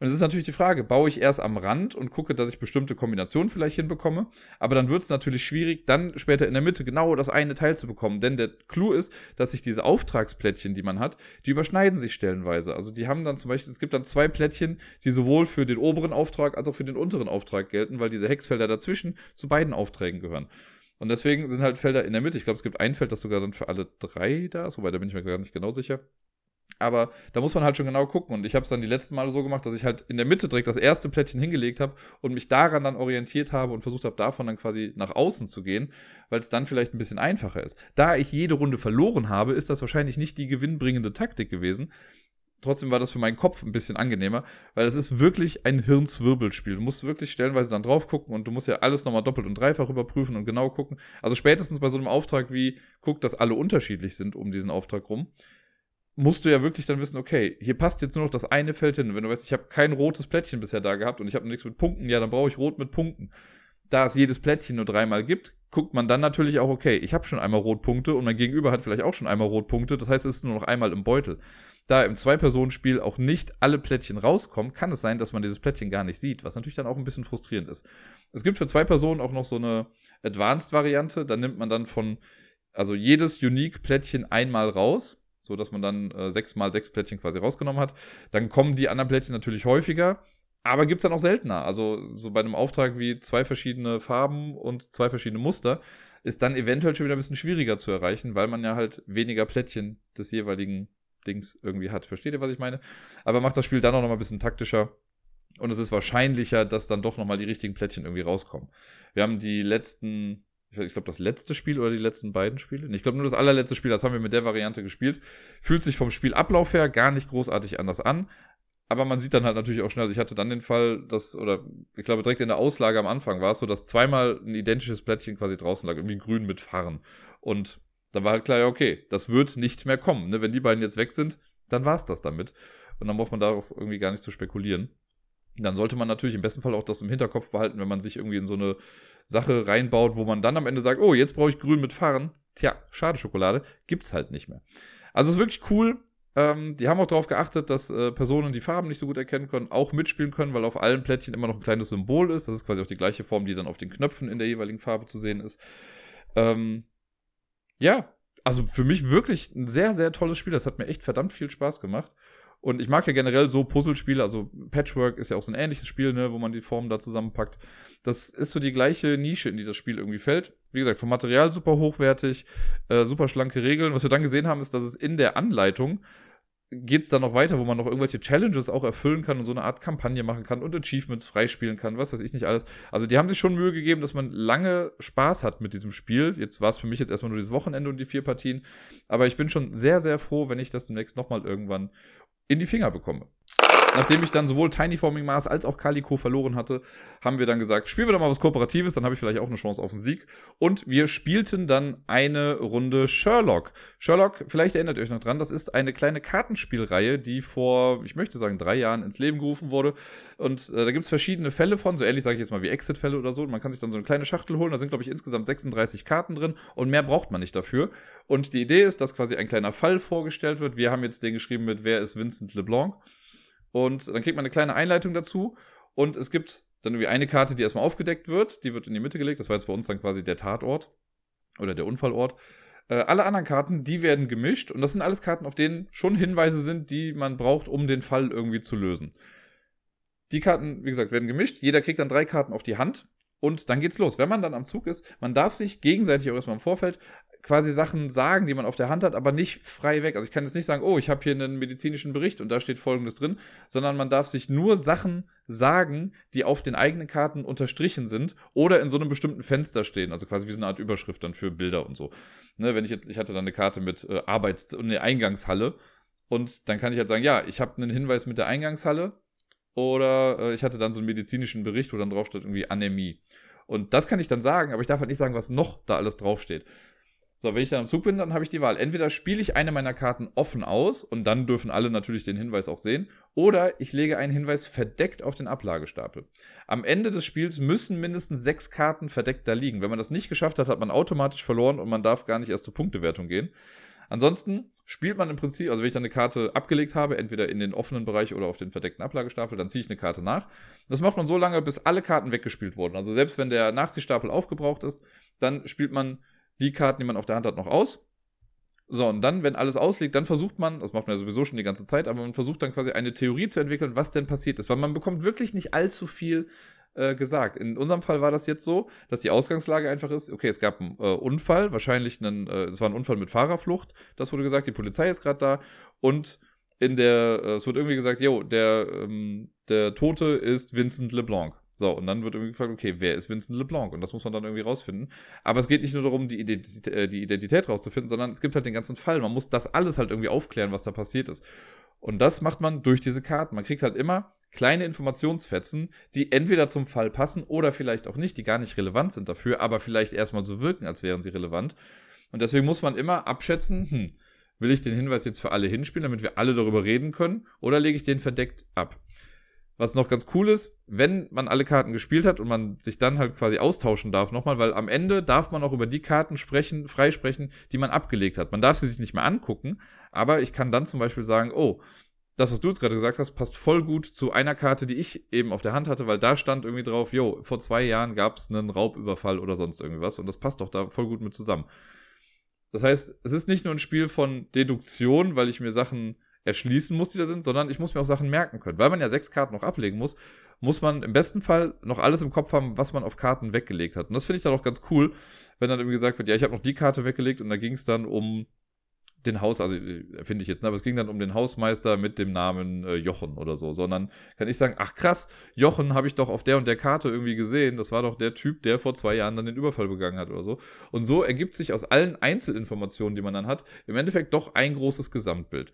Und es ist natürlich die Frage, baue ich erst am Rand und gucke, dass ich bestimmte Kombinationen vielleicht hinbekomme, aber dann wird es natürlich schwierig, dann später in der Mitte genau das eine Teil zu bekommen. Denn der Clou ist, dass sich diese Auftragsplättchen, die man hat, die überschneiden sich stellenweise. Also die haben dann zum Beispiel, es gibt dann zwei Plättchen, die sowohl für den oberen Auftrag als auch für den unteren Auftrag gelten, weil diese Hexfelder dazwischen zu beiden Aufträgen gehören. Und deswegen sind halt Felder in der Mitte. Ich glaube, es gibt ein Feld, das sogar dann für alle drei da ist, wobei da bin ich mir gar nicht genau sicher. Aber da muss man halt schon genau gucken. Und ich habe es dann die letzten Male so gemacht, dass ich halt in der Mitte direkt das erste Plättchen hingelegt habe und mich daran dann orientiert habe und versucht habe, davon dann quasi nach außen zu gehen, weil es dann vielleicht ein bisschen einfacher ist. Da ich jede Runde verloren habe, ist das wahrscheinlich nicht die gewinnbringende Taktik gewesen. Trotzdem war das für meinen Kopf ein bisschen angenehmer, weil es ist wirklich ein Hirnswirbelspiel. Du musst wirklich stellenweise dann drauf gucken und du musst ja alles nochmal doppelt und dreifach überprüfen und genau gucken. Also spätestens bei so einem Auftrag wie, guck, dass alle unterschiedlich sind um diesen Auftrag rum musst du ja wirklich dann wissen, okay, hier passt jetzt nur noch das eine Feld hin. Wenn du weißt, ich habe kein rotes Plättchen bisher da gehabt und ich habe nichts mit Punkten, ja, dann brauche ich rot mit Punkten. Da es jedes Plättchen nur dreimal gibt, guckt man dann natürlich auch, okay, ich habe schon einmal Rotpunkte und mein Gegenüber hat vielleicht auch schon einmal Rotpunkte. Das heißt, es ist nur noch einmal im Beutel. Da im Zwei-Personen-Spiel auch nicht alle Plättchen rauskommen, kann es sein, dass man dieses Plättchen gar nicht sieht, was natürlich dann auch ein bisschen frustrierend ist. Es gibt für zwei Personen auch noch so eine Advanced-Variante. Da nimmt man dann von, also jedes Unique-Plättchen einmal raus so dass man dann äh, sechs mal sechs Plättchen quasi rausgenommen hat. Dann kommen die anderen Plättchen natürlich häufiger, aber gibt es dann auch seltener. Also so bei einem Auftrag wie zwei verschiedene Farben und zwei verschiedene Muster ist dann eventuell schon wieder ein bisschen schwieriger zu erreichen, weil man ja halt weniger Plättchen des jeweiligen Dings irgendwie hat. Versteht ihr, was ich meine? Aber macht das Spiel dann auch noch mal ein bisschen taktischer. Und es ist wahrscheinlicher, dass dann doch noch mal die richtigen Plättchen irgendwie rauskommen. Wir haben die letzten ich glaube, das letzte Spiel oder die letzten beiden Spiele. Ich glaube, nur das allerletzte Spiel, das haben wir mit der Variante gespielt. Fühlt sich vom Spielablauf her gar nicht großartig anders an. Aber man sieht dann halt natürlich auch schnell, also ich hatte dann den Fall, dass, oder ich glaube, direkt in der Auslage am Anfang war es so, dass zweimal ein identisches Plättchen quasi draußen lag, irgendwie grün mit Farren. Und dann war halt klar, ja, okay, das wird nicht mehr kommen. Ne? Wenn die beiden jetzt weg sind, dann war es das damit. Und dann braucht man darauf irgendwie gar nicht zu spekulieren. Dann sollte man natürlich im besten Fall auch das im Hinterkopf behalten, wenn man sich irgendwie in so eine Sache reinbaut, wo man dann am Ende sagt, oh, jetzt brauche ich grün mit Fahren. Tja, schade Schokolade, gibt's halt nicht mehr. Also es ist wirklich cool. Ähm, die haben auch darauf geachtet, dass äh, Personen, die Farben nicht so gut erkennen können, auch mitspielen können, weil auf allen Plättchen immer noch ein kleines Symbol ist. Das ist quasi auch die gleiche Form, die dann auf den Knöpfen in der jeweiligen Farbe zu sehen ist. Ähm, ja, also für mich wirklich ein sehr, sehr tolles Spiel. Das hat mir echt verdammt viel Spaß gemacht. Und ich mag ja generell so Puzzlespiele, also Patchwork ist ja auch so ein ähnliches Spiel, ne, wo man die Formen da zusammenpackt. Das ist so die gleiche Nische, in die das Spiel irgendwie fällt. Wie gesagt, vom Material super hochwertig, äh, super schlanke Regeln. Was wir dann gesehen haben, ist, dass es in der Anleitung geht es dann noch weiter, wo man noch irgendwelche Challenges auch erfüllen kann und so eine Art Kampagne machen kann und Achievements freispielen kann, was weiß ich nicht alles. Also die haben sich schon Mühe gegeben, dass man lange Spaß hat mit diesem Spiel. Jetzt war es für mich jetzt erstmal nur dieses Wochenende und die vier Partien. Aber ich bin schon sehr, sehr froh, wenn ich das demnächst nochmal irgendwann in die Finger bekomme. Nachdem ich dann sowohl Tiny Forming Mars als auch Calico verloren hatte, haben wir dann gesagt, spielen wir doch mal was Kooperatives, dann habe ich vielleicht auch eine Chance auf einen Sieg. Und wir spielten dann eine Runde Sherlock. Sherlock, vielleicht erinnert ihr euch noch dran, das ist eine kleine Kartenspielreihe, die vor, ich möchte sagen, drei Jahren ins Leben gerufen wurde. Und äh, da gibt es verschiedene Fälle von, so ähnlich sage ich jetzt mal wie Exit-Fälle oder so. Und man kann sich dann so eine kleine Schachtel holen, da sind, glaube ich, insgesamt 36 Karten drin und mehr braucht man nicht dafür. Und die Idee ist, dass quasi ein kleiner Fall vorgestellt wird. Wir haben jetzt den geschrieben mit Wer ist Vincent LeBlanc? Und dann kriegt man eine kleine Einleitung dazu. Und es gibt dann irgendwie eine Karte, die erstmal aufgedeckt wird. Die wird in die Mitte gelegt. Das war jetzt bei uns dann quasi der Tatort oder der Unfallort. Äh, alle anderen Karten, die werden gemischt. Und das sind alles Karten, auf denen schon Hinweise sind, die man braucht, um den Fall irgendwie zu lösen. Die Karten, wie gesagt, werden gemischt. Jeder kriegt dann drei Karten auf die Hand. Und dann geht's los. Wenn man dann am Zug ist, man darf sich gegenseitig auch erstmal im Vorfeld quasi Sachen sagen, die man auf der Hand hat, aber nicht frei weg. Also ich kann jetzt nicht sagen, oh, ich habe hier einen medizinischen Bericht und da steht Folgendes drin, sondern man darf sich nur Sachen sagen, die auf den eigenen Karten unterstrichen sind oder in so einem bestimmten Fenster stehen. Also quasi wie so eine Art Überschrift dann für Bilder und so. Ne, wenn ich jetzt, ich hatte dann eine Karte mit äh, Arbeits- und eine Eingangshalle und dann kann ich halt sagen, ja, ich habe einen Hinweis mit der Eingangshalle oder äh, ich hatte dann so einen medizinischen Bericht, wo dann drauf steht irgendwie Anämie. Und das kann ich dann sagen, aber ich darf halt nicht sagen, was noch da alles draufsteht. So, wenn ich dann am Zug bin, dann habe ich die Wahl. Entweder spiele ich eine meiner Karten offen aus und dann dürfen alle natürlich den Hinweis auch sehen, oder ich lege einen Hinweis verdeckt auf den Ablagestapel. Am Ende des Spiels müssen mindestens sechs Karten verdeckt da liegen. Wenn man das nicht geschafft hat, hat man automatisch verloren und man darf gar nicht erst zur Punktewertung gehen. Ansonsten spielt man im Prinzip, also wenn ich dann eine Karte abgelegt habe, entweder in den offenen Bereich oder auf den verdeckten Ablagestapel, dann ziehe ich eine Karte nach. Das macht man so lange, bis alle Karten weggespielt wurden. Also selbst wenn der Nachziehstapel aufgebraucht ist, dann spielt man die Karten, die man auf der Hand hat, noch aus. So, und dann, wenn alles ausliegt, dann versucht man, das macht man ja sowieso schon die ganze Zeit, aber man versucht dann quasi eine Theorie zu entwickeln, was denn passiert ist. Weil man bekommt wirklich nicht allzu viel äh, gesagt. In unserem Fall war das jetzt so, dass die Ausgangslage einfach ist, okay, es gab einen äh, Unfall, wahrscheinlich einen, äh, es war ein Unfall mit Fahrerflucht, das wurde gesagt, die Polizei ist gerade da und in der, äh, es wird irgendwie gesagt, jo, der, ähm, der Tote ist Vincent LeBlanc. So, und dann wird irgendwie gefragt, okay, wer ist Vincent LeBlanc? Und das muss man dann irgendwie rausfinden. Aber es geht nicht nur darum, die Identität, die Identität rauszufinden, sondern es gibt halt den ganzen Fall. Man muss das alles halt irgendwie aufklären, was da passiert ist. Und das macht man durch diese Karten. Man kriegt halt immer kleine Informationsfetzen, die entweder zum Fall passen oder vielleicht auch nicht, die gar nicht relevant sind dafür, aber vielleicht erstmal so wirken, als wären sie relevant. Und deswegen muss man immer abschätzen, hm, will ich den Hinweis jetzt für alle hinspielen, damit wir alle darüber reden können, oder lege ich den verdeckt ab? Was noch ganz cool ist, wenn man alle Karten gespielt hat und man sich dann halt quasi austauschen darf nochmal, weil am Ende darf man auch über die Karten sprechen, freisprechen, die man abgelegt hat. Man darf sie sich nicht mehr angucken, aber ich kann dann zum Beispiel sagen, oh, das, was du jetzt gerade gesagt hast, passt voll gut zu einer Karte, die ich eben auf der Hand hatte, weil da stand irgendwie drauf, jo, vor zwei Jahren gab es einen Raubüberfall oder sonst irgendwas und das passt doch da voll gut mit zusammen. Das heißt, es ist nicht nur ein Spiel von Deduktion, weil ich mir Sachen erschließen muss, die da sind, sondern ich muss mir auch Sachen merken können. Weil man ja sechs Karten noch ablegen muss, muss man im besten Fall noch alles im Kopf haben, was man auf Karten weggelegt hat. Und das finde ich dann auch ganz cool, wenn dann irgendwie gesagt wird, ja, ich habe noch die Karte weggelegt und da ging es dann um den Haus, also finde ich jetzt, ne, aber es ging dann um den Hausmeister mit dem Namen äh, Jochen oder so, sondern kann ich sagen, ach krass, Jochen habe ich doch auf der und der Karte irgendwie gesehen, das war doch der Typ, der vor zwei Jahren dann den Überfall begangen hat oder so. Und so ergibt sich aus allen Einzelinformationen, die man dann hat, im Endeffekt doch ein großes Gesamtbild.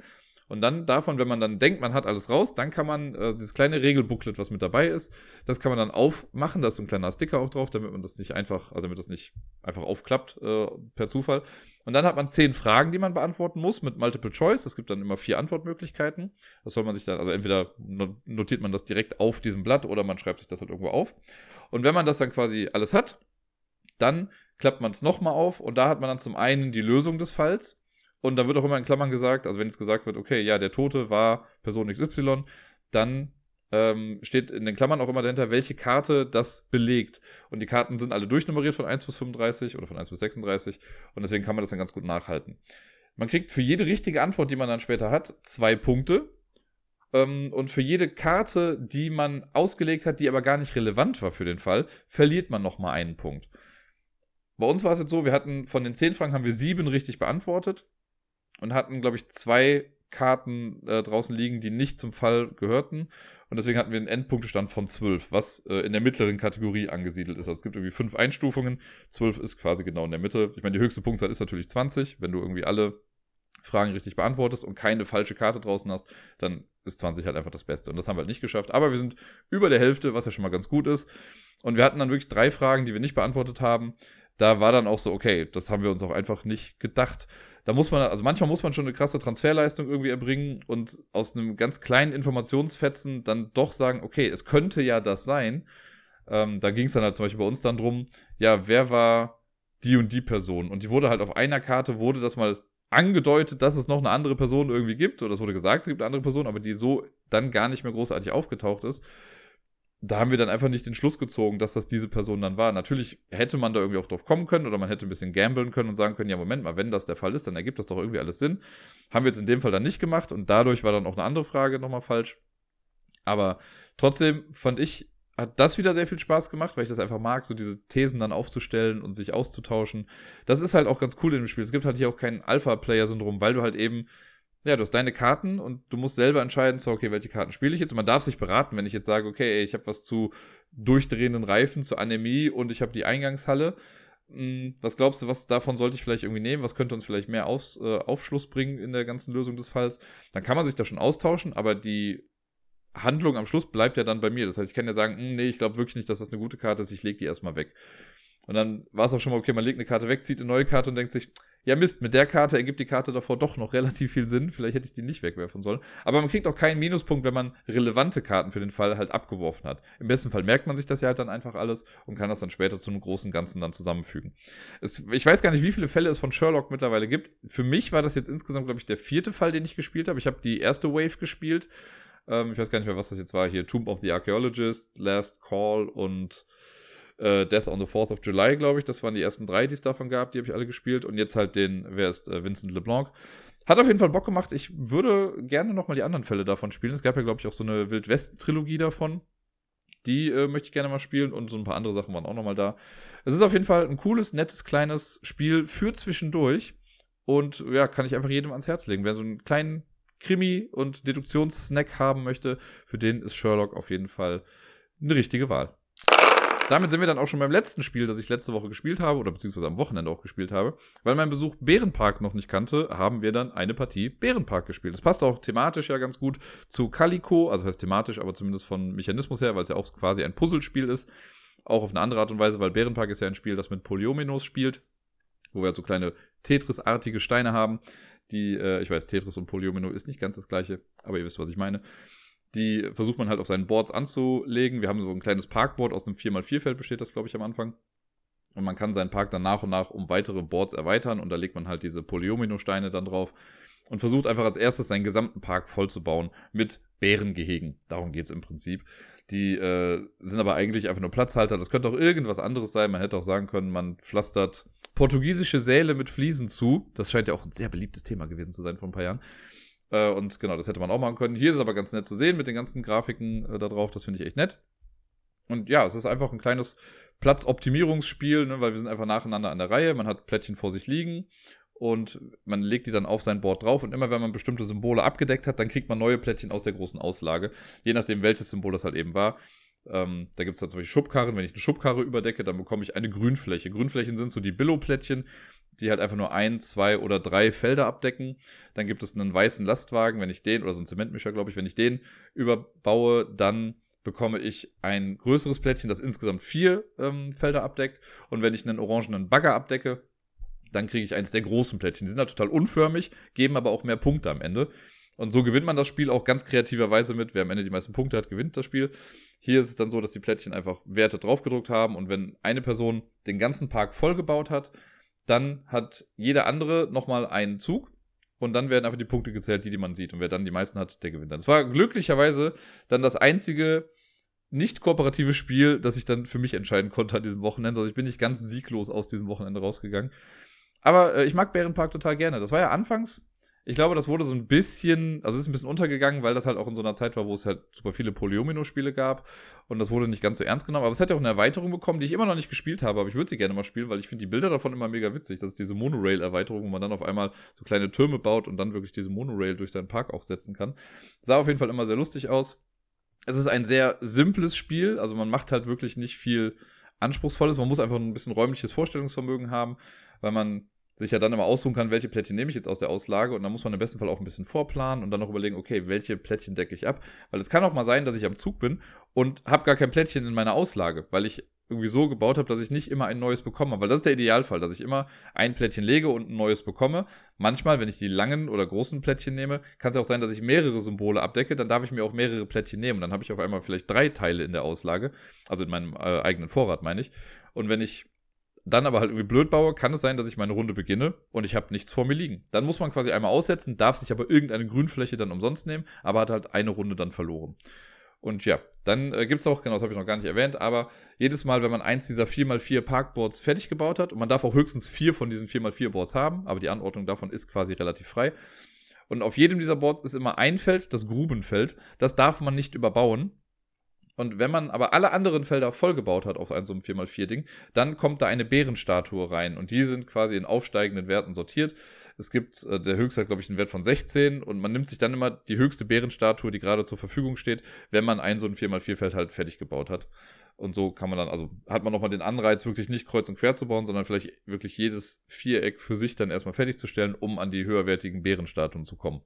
Und dann davon, wenn man dann denkt, man hat alles raus, dann kann man äh, dieses kleine Regelbooklet, was mit dabei ist, das kann man dann aufmachen. Da ist so ein kleiner Sticker auch drauf, damit man das nicht einfach, also damit das nicht einfach aufklappt äh, per Zufall. Und dann hat man zehn Fragen, die man beantworten muss mit Multiple Choice. Es gibt dann immer vier Antwortmöglichkeiten. Das soll man sich dann, also entweder notiert man das direkt auf diesem Blatt oder man schreibt sich das halt irgendwo auf. Und wenn man das dann quasi alles hat, dann klappt man es nochmal auf und da hat man dann zum einen die Lösung des Falls. Und da wird auch immer in Klammern gesagt, also wenn es gesagt wird, okay, ja, der Tote war Person XY, dann ähm, steht in den Klammern auch immer dahinter, welche Karte das belegt. Und die Karten sind alle durchnummeriert von 1 bis 35 oder von 1 bis 36 und deswegen kann man das dann ganz gut nachhalten. Man kriegt für jede richtige Antwort, die man dann später hat, zwei Punkte. Ähm, und für jede Karte, die man ausgelegt hat, die aber gar nicht relevant war für den Fall, verliert man nochmal einen Punkt. Bei uns war es jetzt so, wir hatten von den zehn Fragen haben wir sieben richtig beantwortet und hatten, glaube ich, zwei Karten äh, draußen liegen, die nicht zum Fall gehörten. Und deswegen hatten wir einen Endpunktestand von 12, was äh, in der mittleren Kategorie angesiedelt ist. Also es gibt irgendwie fünf Einstufungen. 12 ist quasi genau in der Mitte. Ich meine, die höchste Punktzahl ist natürlich 20. Wenn du irgendwie alle Fragen richtig beantwortest und keine falsche Karte draußen hast, dann ist 20 halt einfach das Beste. Und das haben wir halt nicht geschafft. Aber wir sind über der Hälfte, was ja schon mal ganz gut ist. Und wir hatten dann wirklich drei Fragen, die wir nicht beantwortet haben. Da war dann auch so, okay, das haben wir uns auch einfach nicht gedacht da muss man, also manchmal muss man schon eine krasse Transferleistung irgendwie erbringen und aus einem ganz kleinen Informationsfetzen dann doch sagen, okay, es könnte ja das sein. Ähm, da ging es dann halt zum Beispiel bei uns dann drum, ja, wer war die und die Person? Und die wurde halt auf einer Karte, wurde das mal angedeutet, dass es noch eine andere Person irgendwie gibt, oder es wurde gesagt, es gibt eine andere Person, aber die so dann gar nicht mehr großartig aufgetaucht ist da haben wir dann einfach nicht den Schluss gezogen, dass das diese Person dann war. Natürlich hätte man da irgendwie auch drauf kommen können oder man hätte ein bisschen gamblen können und sagen können, ja, Moment mal, wenn das der Fall ist, dann ergibt das doch irgendwie alles Sinn. Haben wir jetzt in dem Fall dann nicht gemacht und dadurch war dann auch eine andere Frage nochmal falsch. Aber trotzdem fand ich, hat das wieder sehr viel Spaß gemacht, weil ich das einfach mag, so diese Thesen dann aufzustellen und sich auszutauschen. Das ist halt auch ganz cool in dem Spiel. Es gibt halt hier auch kein Alpha-Player-Syndrom, weil du halt eben ja, du hast deine Karten und du musst selber entscheiden, so, okay, welche Karten spiele ich jetzt. Und man darf sich beraten, wenn ich jetzt sage, okay, ich habe was zu durchdrehenden Reifen, zu Anämie und ich habe die Eingangshalle. Hm, was glaubst du, was davon sollte ich vielleicht irgendwie nehmen? Was könnte uns vielleicht mehr Aus, äh, Aufschluss bringen in der ganzen Lösung des Falls? Dann kann man sich da schon austauschen, aber die Handlung am Schluss bleibt ja dann bei mir. Das heißt, ich kann ja sagen, hm, nee, ich glaube wirklich nicht, dass das eine gute Karte ist, ich lege die erstmal weg. Und dann war es auch schon mal, okay, man legt eine Karte weg, zieht eine neue Karte und denkt sich, ja Mist, mit der Karte ergibt die Karte davor doch noch relativ viel Sinn. Vielleicht hätte ich die nicht wegwerfen sollen. Aber man kriegt auch keinen Minuspunkt, wenn man relevante Karten für den Fall halt abgeworfen hat. Im besten Fall merkt man sich das ja halt dann einfach alles und kann das dann später zu einem großen Ganzen dann zusammenfügen. Es, ich weiß gar nicht, wie viele Fälle es von Sherlock mittlerweile gibt. Für mich war das jetzt insgesamt, glaube ich, der vierte Fall, den ich gespielt habe. Ich habe die erste Wave gespielt. Ähm, ich weiß gar nicht mehr, was das jetzt war. Hier Tomb of the Archaeologist, Last Call und äh, Death on the 4th of July, glaube ich. Das waren die ersten drei, die es davon gab. Die habe ich alle gespielt. Und jetzt halt den, wer ist äh, Vincent LeBlanc. Hat auf jeden Fall Bock gemacht. Ich würde gerne nochmal die anderen Fälle davon spielen. Es gab ja, glaube ich, auch so eine Wildwest-Trilogie davon. Die äh, möchte ich gerne mal spielen und so ein paar andere Sachen waren auch nochmal da. Es ist auf jeden Fall ein cooles, nettes, kleines Spiel für zwischendurch. Und ja, kann ich einfach jedem ans Herz legen. Wer so einen kleinen Krimi- und Deduktionssnack haben möchte, für den ist Sherlock auf jeden Fall eine richtige Wahl. Damit sind wir dann auch schon beim letzten Spiel, das ich letzte Woche gespielt habe, oder beziehungsweise am Wochenende auch gespielt habe. Weil mein Besuch Bärenpark noch nicht kannte, haben wir dann eine Partie Bärenpark gespielt. Das passt auch thematisch ja ganz gut zu Calico, also heißt thematisch, aber zumindest von Mechanismus her, weil es ja auch quasi ein Puzzlespiel ist. Auch auf eine andere Art und Weise, weil Bärenpark ist ja ein Spiel, das mit Polyomenos spielt, wo wir halt so kleine Tetris-artige Steine haben, die, äh, ich weiß, Tetris und Polyomino ist nicht ganz das gleiche, aber ihr wisst, was ich meine. Die versucht man halt auf seinen Boards anzulegen. Wir haben so ein kleines Parkboard aus einem 4x4-Feld, besteht das, glaube ich, am Anfang. Und man kann seinen Park dann nach und nach um weitere Boards erweitern und da legt man halt diese Polyomino-Steine dann drauf und versucht einfach als erstes seinen gesamten Park voll zu bauen mit Bärengehegen. Darum geht es im Prinzip. Die äh, sind aber eigentlich einfach nur Platzhalter. Das könnte auch irgendwas anderes sein. Man hätte auch sagen können, man pflastert portugiesische Säle mit Fliesen zu. Das scheint ja auch ein sehr beliebtes Thema gewesen zu sein vor ein paar Jahren. Äh, und genau, das hätte man auch machen können. Hier ist es aber ganz nett zu sehen mit den ganzen Grafiken äh, da drauf. Das finde ich echt nett. Und ja, es ist einfach ein kleines Platzoptimierungsspiel, ne, weil wir sind einfach nacheinander an der Reihe. Man hat Plättchen vor sich liegen und man legt die dann auf sein Board drauf. Und immer wenn man bestimmte Symbole abgedeckt hat, dann kriegt man neue Plättchen aus der großen Auslage. Je nachdem, welches Symbol das halt eben war. Ähm, da gibt es dann zum Beispiel Schubkarren. Wenn ich eine Schubkarre überdecke, dann bekomme ich eine Grünfläche. Grünflächen sind so die Billo-Plättchen, die halt einfach nur ein, zwei oder drei Felder abdecken. Dann gibt es einen weißen Lastwagen, wenn ich den, oder so einen Zementmischer, glaube ich, wenn ich den überbaue, dann bekomme ich ein größeres Plättchen, das insgesamt vier ähm, Felder abdeckt. Und wenn ich einen orangenen Bagger abdecke, dann kriege ich eins der großen Plättchen. Die sind halt total unförmig, geben aber auch mehr Punkte am Ende. Und so gewinnt man das Spiel auch ganz kreativerweise mit. Wer am Ende die meisten Punkte hat, gewinnt das Spiel. Hier ist es dann so, dass die Plättchen einfach Werte draufgedruckt haben. Und wenn eine Person den ganzen Park vollgebaut hat, dann hat jeder andere nochmal einen Zug und dann werden einfach die Punkte gezählt, die, die man sieht. Und wer dann die meisten hat, der gewinnt dann. Es war glücklicherweise dann das einzige nicht kooperative Spiel, das ich dann für mich entscheiden konnte an diesem Wochenende. Also ich bin nicht ganz sieglos aus diesem Wochenende rausgegangen. Aber äh, ich mag Bärenpark total gerne. Das war ja anfangs, Ich glaube, das wurde so ein bisschen, also es ist ein bisschen untergegangen, weil das halt auch in so einer Zeit war, wo es halt super viele Polyomino-Spiele gab und das wurde nicht ganz so ernst genommen. Aber es hat ja auch eine Erweiterung bekommen, die ich immer noch nicht gespielt habe, aber ich würde sie gerne mal spielen, weil ich finde die Bilder davon immer mega witzig. Das ist diese Monorail-Erweiterung, wo man dann auf einmal so kleine Türme baut und dann wirklich diese Monorail durch seinen Park auch setzen kann. Sah auf jeden Fall immer sehr lustig aus. Es ist ein sehr simples Spiel, also man macht halt wirklich nicht viel Anspruchsvolles. Man muss einfach ein bisschen räumliches Vorstellungsvermögen haben, weil man sich ja dann immer aussuchen kann, welche Plättchen nehme ich jetzt aus der Auslage und dann muss man im besten Fall auch ein bisschen vorplanen und dann noch überlegen, okay, welche Plättchen decke ich ab, weil es kann auch mal sein, dass ich am Zug bin und habe gar kein Plättchen in meiner Auslage, weil ich irgendwie so gebaut habe, dass ich nicht immer ein neues bekomme. Weil das ist der Idealfall, dass ich immer ein Plättchen lege und ein neues bekomme. Manchmal, wenn ich die langen oder großen Plättchen nehme, kann es auch sein, dass ich mehrere Symbole abdecke. Dann darf ich mir auch mehrere Plättchen nehmen. Dann habe ich auf einmal vielleicht drei Teile in der Auslage. Also in meinem äh, eigenen Vorrat, meine ich. Und wenn ich dann aber halt irgendwie blöd baue, kann es sein, dass ich meine Runde beginne und ich habe nichts vor mir liegen. Dann muss man quasi einmal aussetzen, darf sich aber irgendeine Grünfläche dann umsonst nehmen, aber hat halt eine Runde dann verloren. Und ja, dann äh, gibt es auch, genau, das habe ich noch gar nicht erwähnt, aber jedes Mal, wenn man eins dieser 4x4 Parkboards fertig gebaut hat, und man darf auch höchstens vier von diesen 4x4 Boards haben, aber die Anordnung davon ist quasi relativ frei. Und auf jedem dieser Boards ist immer ein Feld, das Grubenfeld. Das darf man nicht überbauen. Und wenn man aber alle anderen Felder vollgebaut hat auf so einem 4x4-Ding, dann kommt da eine Bärenstatue rein. Und die sind quasi in aufsteigenden Werten sortiert. Es gibt, äh, der höchste hat, glaube ich, einen Wert von 16. Und man nimmt sich dann immer die höchste Bärenstatue, die gerade zur Verfügung steht, wenn man ein so ein 4x4-Feld halt fertig gebaut hat. Und so kann man dann, also hat man nochmal den Anreiz, wirklich nicht kreuz und quer zu bauen, sondern vielleicht wirklich jedes Viereck für sich dann erstmal fertigzustellen, um an die höherwertigen Bärenstatuen zu kommen.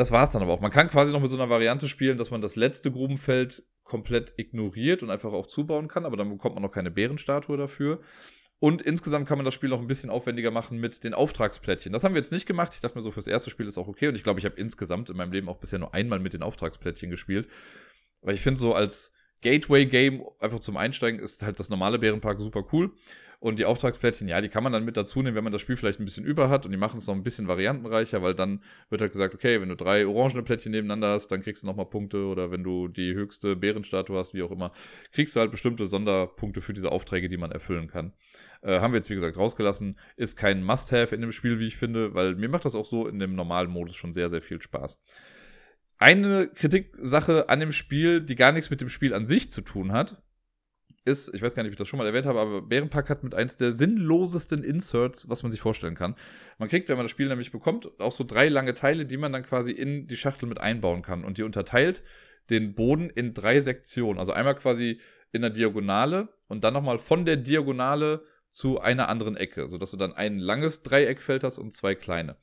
Das war es dann aber auch. Man kann quasi noch mit so einer Variante spielen, dass man das letzte Grubenfeld komplett ignoriert und einfach auch zubauen kann, aber dann bekommt man noch keine Bärenstatue dafür. Und insgesamt kann man das Spiel noch ein bisschen aufwendiger machen mit den Auftragsplättchen. Das haben wir jetzt nicht gemacht. Ich dachte mir so, fürs erste Spiel ist auch okay. Und ich glaube, ich habe insgesamt in meinem Leben auch bisher nur einmal mit den Auftragsplättchen gespielt. Weil ich finde, so als Gateway-Game einfach zum Einsteigen ist halt das normale Bärenpark super cool. Und die Auftragsplättchen, ja, die kann man dann mit dazu nehmen, wenn man das Spiel vielleicht ein bisschen über hat und die machen es noch ein bisschen variantenreicher, weil dann wird halt gesagt, okay, wenn du drei orangene Plättchen nebeneinander hast, dann kriegst du nochmal Punkte oder wenn du die höchste Bärenstatue hast, wie auch immer, kriegst du halt bestimmte Sonderpunkte für diese Aufträge, die man erfüllen kann. Äh, haben wir jetzt, wie gesagt, rausgelassen. Ist kein Must-Have in dem Spiel, wie ich finde, weil mir macht das auch so in dem normalen Modus schon sehr, sehr viel Spaß. Eine Kritiksache an dem Spiel, die gar nichts mit dem Spiel an sich zu tun hat, ist, ich weiß gar nicht, ob ich das schon mal erwähnt habe, aber Bärenpack hat mit eins der sinnlosesten Inserts, was man sich vorstellen kann. Man kriegt, wenn man das Spiel nämlich bekommt, auch so drei lange Teile, die man dann quasi in die Schachtel mit einbauen kann. Und die unterteilt den Boden in drei Sektionen. Also einmal quasi in der Diagonale und dann nochmal von der Diagonale zu einer anderen Ecke, sodass du dann ein langes Dreieckfeld hast und zwei kleine.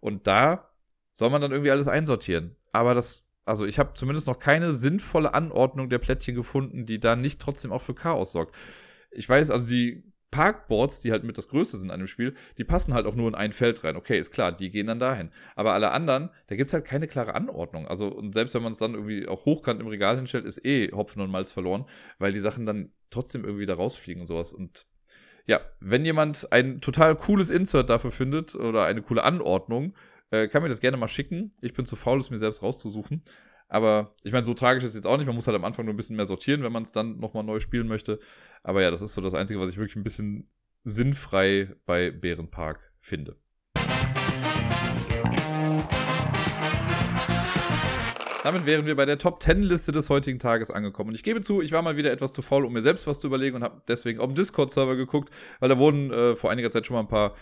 Und da soll man dann irgendwie alles einsortieren. Aber das also ich habe zumindest noch keine sinnvolle Anordnung der Plättchen gefunden, die da nicht trotzdem auch für Chaos sorgt. Ich weiß, also die Parkboards, die halt mit das Größte sind an dem Spiel, die passen halt auch nur in ein Feld rein. Okay, ist klar, die gehen dann dahin. Aber alle anderen, da gibt es halt keine klare Anordnung. Also, und selbst wenn man es dann irgendwie auch hochkant im Regal hinstellt, ist eh Hopfen und Malz verloren, weil die Sachen dann trotzdem irgendwie da rausfliegen und sowas. Und ja, wenn jemand ein total cooles Insert dafür findet oder eine coole Anordnung, äh, kann mir das gerne mal schicken. Ich bin zu faul, es mir selbst rauszusuchen. Aber ich meine, so tragisch ist es jetzt auch nicht. Man muss halt am Anfang nur ein bisschen mehr sortieren, wenn man es dann nochmal neu spielen möchte. Aber ja, das ist so das Einzige, was ich wirklich ein bisschen sinnfrei bei Bärenpark finde. Damit wären wir bei der Top 10 Liste des heutigen Tages angekommen. Und ich gebe zu, ich war mal wieder etwas zu faul, um mir selbst was zu überlegen und habe deswegen auf dem Discord-Server geguckt, weil da wurden äh, vor einiger Zeit schon mal ein paar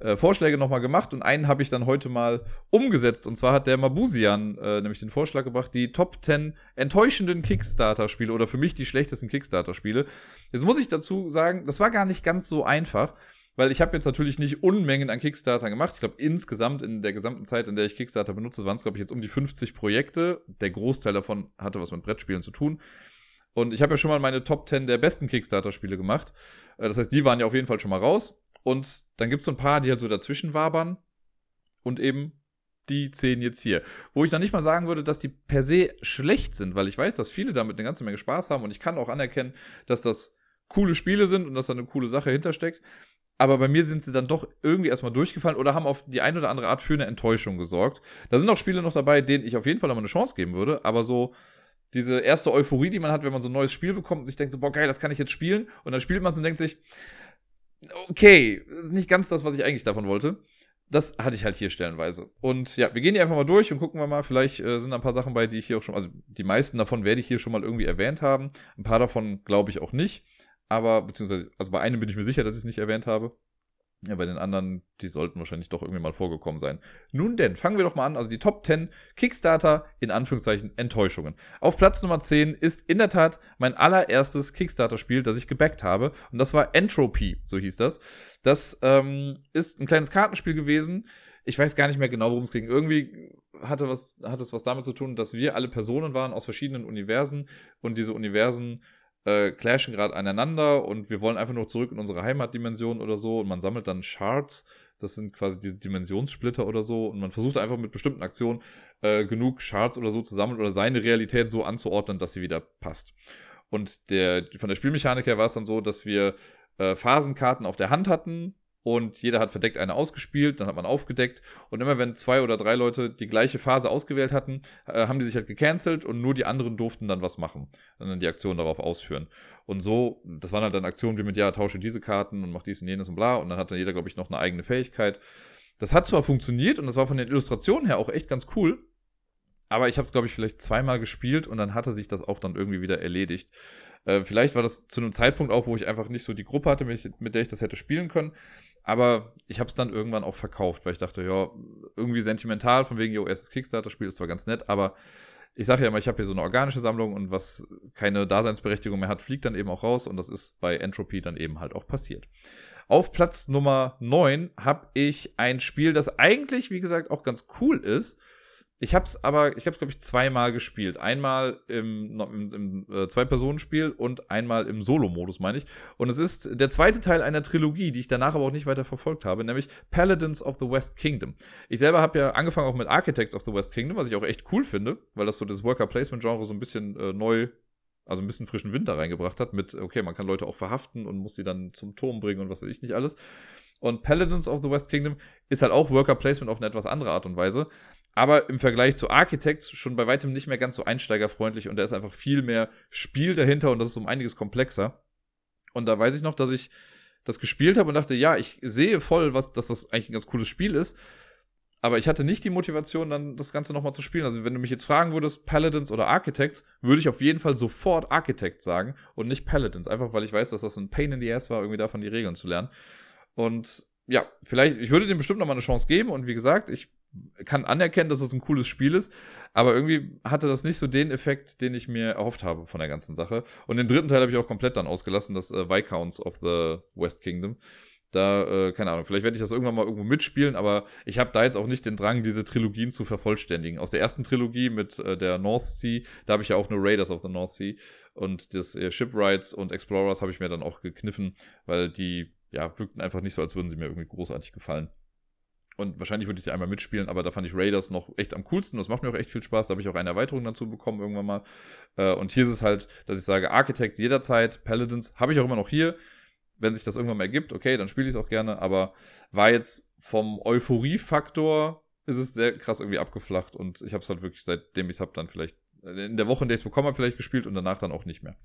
äh, Vorschläge nochmal gemacht und einen habe ich dann heute mal umgesetzt. Und zwar hat der Mabusian äh, nämlich den Vorschlag gebracht, die Top 10 enttäuschenden Kickstarter-Spiele oder für mich die schlechtesten Kickstarter-Spiele. Jetzt muss ich dazu sagen, das war gar nicht ganz so einfach. Weil ich habe jetzt natürlich nicht Unmengen an Kickstarter gemacht. Ich glaube, insgesamt in der gesamten Zeit, in der ich Kickstarter benutze, waren es, glaube ich, jetzt um die 50 Projekte. Der Großteil davon hatte was mit Brettspielen zu tun. Und ich habe ja schon mal meine Top 10 der besten Kickstarter-Spiele gemacht. Äh, das heißt, die waren ja auf jeden Fall schon mal raus. Und dann gibt es so ein paar, die halt so dazwischen wabern. Und eben die 10 jetzt hier. Wo ich dann nicht mal sagen würde, dass die per se schlecht sind, weil ich weiß, dass viele damit eine ganze Menge Spaß haben und ich kann auch anerkennen, dass das coole Spiele sind und dass da eine coole Sache hintersteckt aber bei mir sind sie dann doch irgendwie erstmal durchgefallen oder haben auf die eine oder andere Art für eine Enttäuschung gesorgt. Da sind auch Spiele noch dabei, denen ich auf jeden Fall nochmal eine Chance geben würde, aber so diese erste Euphorie, die man hat, wenn man so ein neues Spiel bekommt und sich denkt so, boah, geil, das kann ich jetzt spielen. Und dann spielt man es und denkt sich, okay, ist nicht ganz das, was ich eigentlich davon wollte. das hatte ich halt hier stellenweise. Und ja, wir gehen die einfach mal durch und gucken wir mal. Vielleicht äh, sind da ein paar Sachen bei, die ich hier auch schon, also die meisten davon werde ich hier schon mal irgendwie erwähnt haben. Ein paar davon glaube ich auch nicht. Aber, beziehungsweise, also bei einem bin ich mir sicher, dass ich es nicht erwähnt habe. Ja, bei den anderen, die sollten wahrscheinlich doch irgendwie mal vorgekommen sein. Nun denn, fangen wir doch mal an. Also die Top 10 Kickstarter, in Anführungszeichen, Enttäuschungen. Auf Platz Nummer 10 ist in der Tat mein allererstes Kickstarter-Spiel, das ich gebackt habe. Und das war Entropy, so hieß das. Das ähm, ist ein kleines Kartenspiel gewesen. Ich weiß gar nicht mehr genau, worum es ging. Irgendwie hatte, was, hatte es was damit zu tun, dass wir alle Personen waren aus verschiedenen Universen und diese Universen äh, clashen gerade aneinander und wir wollen einfach nur zurück in unsere Heimatdimension oder so und man sammelt dann Shards, das sind quasi diese Dimensionssplitter oder so und man versucht einfach mit bestimmten Aktionen äh, genug Shards oder so zu sammeln oder seine Realität so anzuordnen, dass sie wieder passt. Und der, von der Spielmechanik her war es dann so, dass wir äh, Phasenkarten auf der Hand hatten, und jeder hat verdeckt eine ausgespielt, dann hat man aufgedeckt und immer wenn zwei oder drei Leute die gleiche Phase ausgewählt hatten, äh, haben die sich halt gecancelt und nur die anderen durften dann was machen und dann die Aktion darauf ausführen. Und so, das waren halt dann Aktionen wie mit, ja, tausche diese Karten und mach dies und jenes und bla und dann hat dann jeder, glaube ich, noch eine eigene Fähigkeit. Das hat zwar funktioniert und das war von den Illustrationen her auch echt ganz cool, aber ich habe es, glaube ich, vielleicht zweimal gespielt und dann hatte sich das auch dann irgendwie wieder erledigt. Äh, vielleicht war das zu einem Zeitpunkt auch, wo ich einfach nicht so die Gruppe hatte, mit, mit der ich das hätte spielen können. Aber ich habe es dann irgendwann auch verkauft, weil ich dachte, ja, irgendwie sentimental, von wegen, jo, erstes Kickstarter-Spiel ist zwar ganz nett, aber ich sage ja immer, ich habe hier so eine organische Sammlung und was keine Daseinsberechtigung mehr hat, fliegt dann eben auch raus und das ist bei Entropy dann eben halt auch passiert. Auf Platz Nummer 9 habe ich ein Spiel, das eigentlich, wie gesagt, auch ganz cool ist ich habe es aber, ich habe es glaube ich zweimal gespielt. Einmal im, im, im äh, Zwei-Personen-Spiel und einmal im Solo-Modus, meine ich. Und es ist der zweite Teil einer Trilogie, die ich danach aber auch nicht weiter verfolgt habe, nämlich Paladins of the West Kingdom. Ich selber habe ja angefangen auch mit Architects of the West Kingdom, was ich auch echt cool finde, weil das so das Worker-Placement-Genre so ein bisschen äh, neu also ein bisschen frischen Wind da reingebracht hat, mit, okay, man kann Leute auch verhaften und muss sie dann zum Turm bringen und was weiß ich nicht alles. Und Paladins of the West Kingdom ist halt auch Worker Placement auf eine etwas andere Art und Weise aber im Vergleich zu Architects schon bei weitem nicht mehr ganz so einsteigerfreundlich und da ist einfach viel mehr Spiel dahinter und das ist um einiges komplexer. Und da weiß ich noch, dass ich das gespielt habe und dachte, ja, ich sehe voll, was, dass das eigentlich ein ganz cooles Spiel ist. Aber ich hatte nicht die Motivation, dann das Ganze nochmal zu spielen. Also, wenn du mich jetzt fragen würdest, Paladins oder Architects, würde ich auf jeden Fall sofort Architects sagen und nicht Paladins. Einfach weil ich weiß, dass das ein Pain in the Ass war, irgendwie davon die Regeln zu lernen. Und ja, vielleicht, ich würde dem bestimmt nochmal eine Chance geben. Und wie gesagt, ich kann anerkennen, dass es ein cooles Spiel ist, aber irgendwie hatte das nicht so den Effekt, den ich mir erhofft habe von der ganzen Sache. Und den dritten Teil habe ich auch komplett dann ausgelassen, das äh, Viscounts of the West Kingdom. Da, äh, keine Ahnung, vielleicht werde ich das irgendwann mal irgendwo mitspielen, aber ich habe da jetzt auch nicht den Drang, diese Trilogien zu vervollständigen. Aus der ersten Trilogie mit äh, der North Sea, da habe ich ja auch nur Raiders of the North Sea und das äh, Shipwrights und Explorers habe ich mir dann auch gekniffen, weil die, ja, wirkten einfach nicht so, als würden sie mir irgendwie großartig gefallen. Und wahrscheinlich würde ich sie einmal mitspielen, aber da fand ich Raiders noch echt am coolsten. Das macht mir auch echt viel Spaß. Da habe ich auch eine Erweiterung dazu bekommen irgendwann mal. Äh, und hier ist es halt, dass ich sage, Architects jederzeit, Paladins habe ich auch immer noch hier. Wenn sich das irgendwann mal ergibt, okay, dann spiele ich es auch gerne. Aber war jetzt vom Euphorie-Faktor ist es sehr krass irgendwie abgeflacht. Und ich habe es halt wirklich, seitdem ich es habe, dann vielleicht in der Woche, in der ich es bekommen habe, vielleicht gespielt und danach dann auch nicht mehr.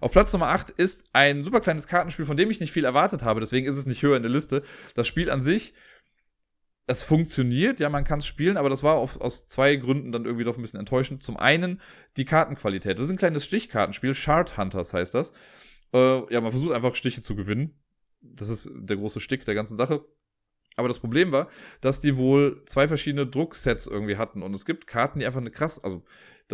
Auf Platz Nummer 8 ist ein super kleines Kartenspiel, von dem ich nicht viel erwartet habe, deswegen ist es nicht höher in der Liste. Das Spiel an sich es funktioniert, ja, man kann es spielen, aber das war auf, aus zwei Gründen dann irgendwie doch ein bisschen enttäuschend. Zum einen die Kartenqualität. Das ist ein kleines Stichkartenspiel, Shard Hunters heißt das. Äh, ja, man versucht einfach Stiche zu gewinnen. Das ist der große Stick der ganzen Sache. Aber das Problem war, dass die wohl zwei verschiedene Drucksets irgendwie hatten. Und es gibt Karten, die einfach eine krass, also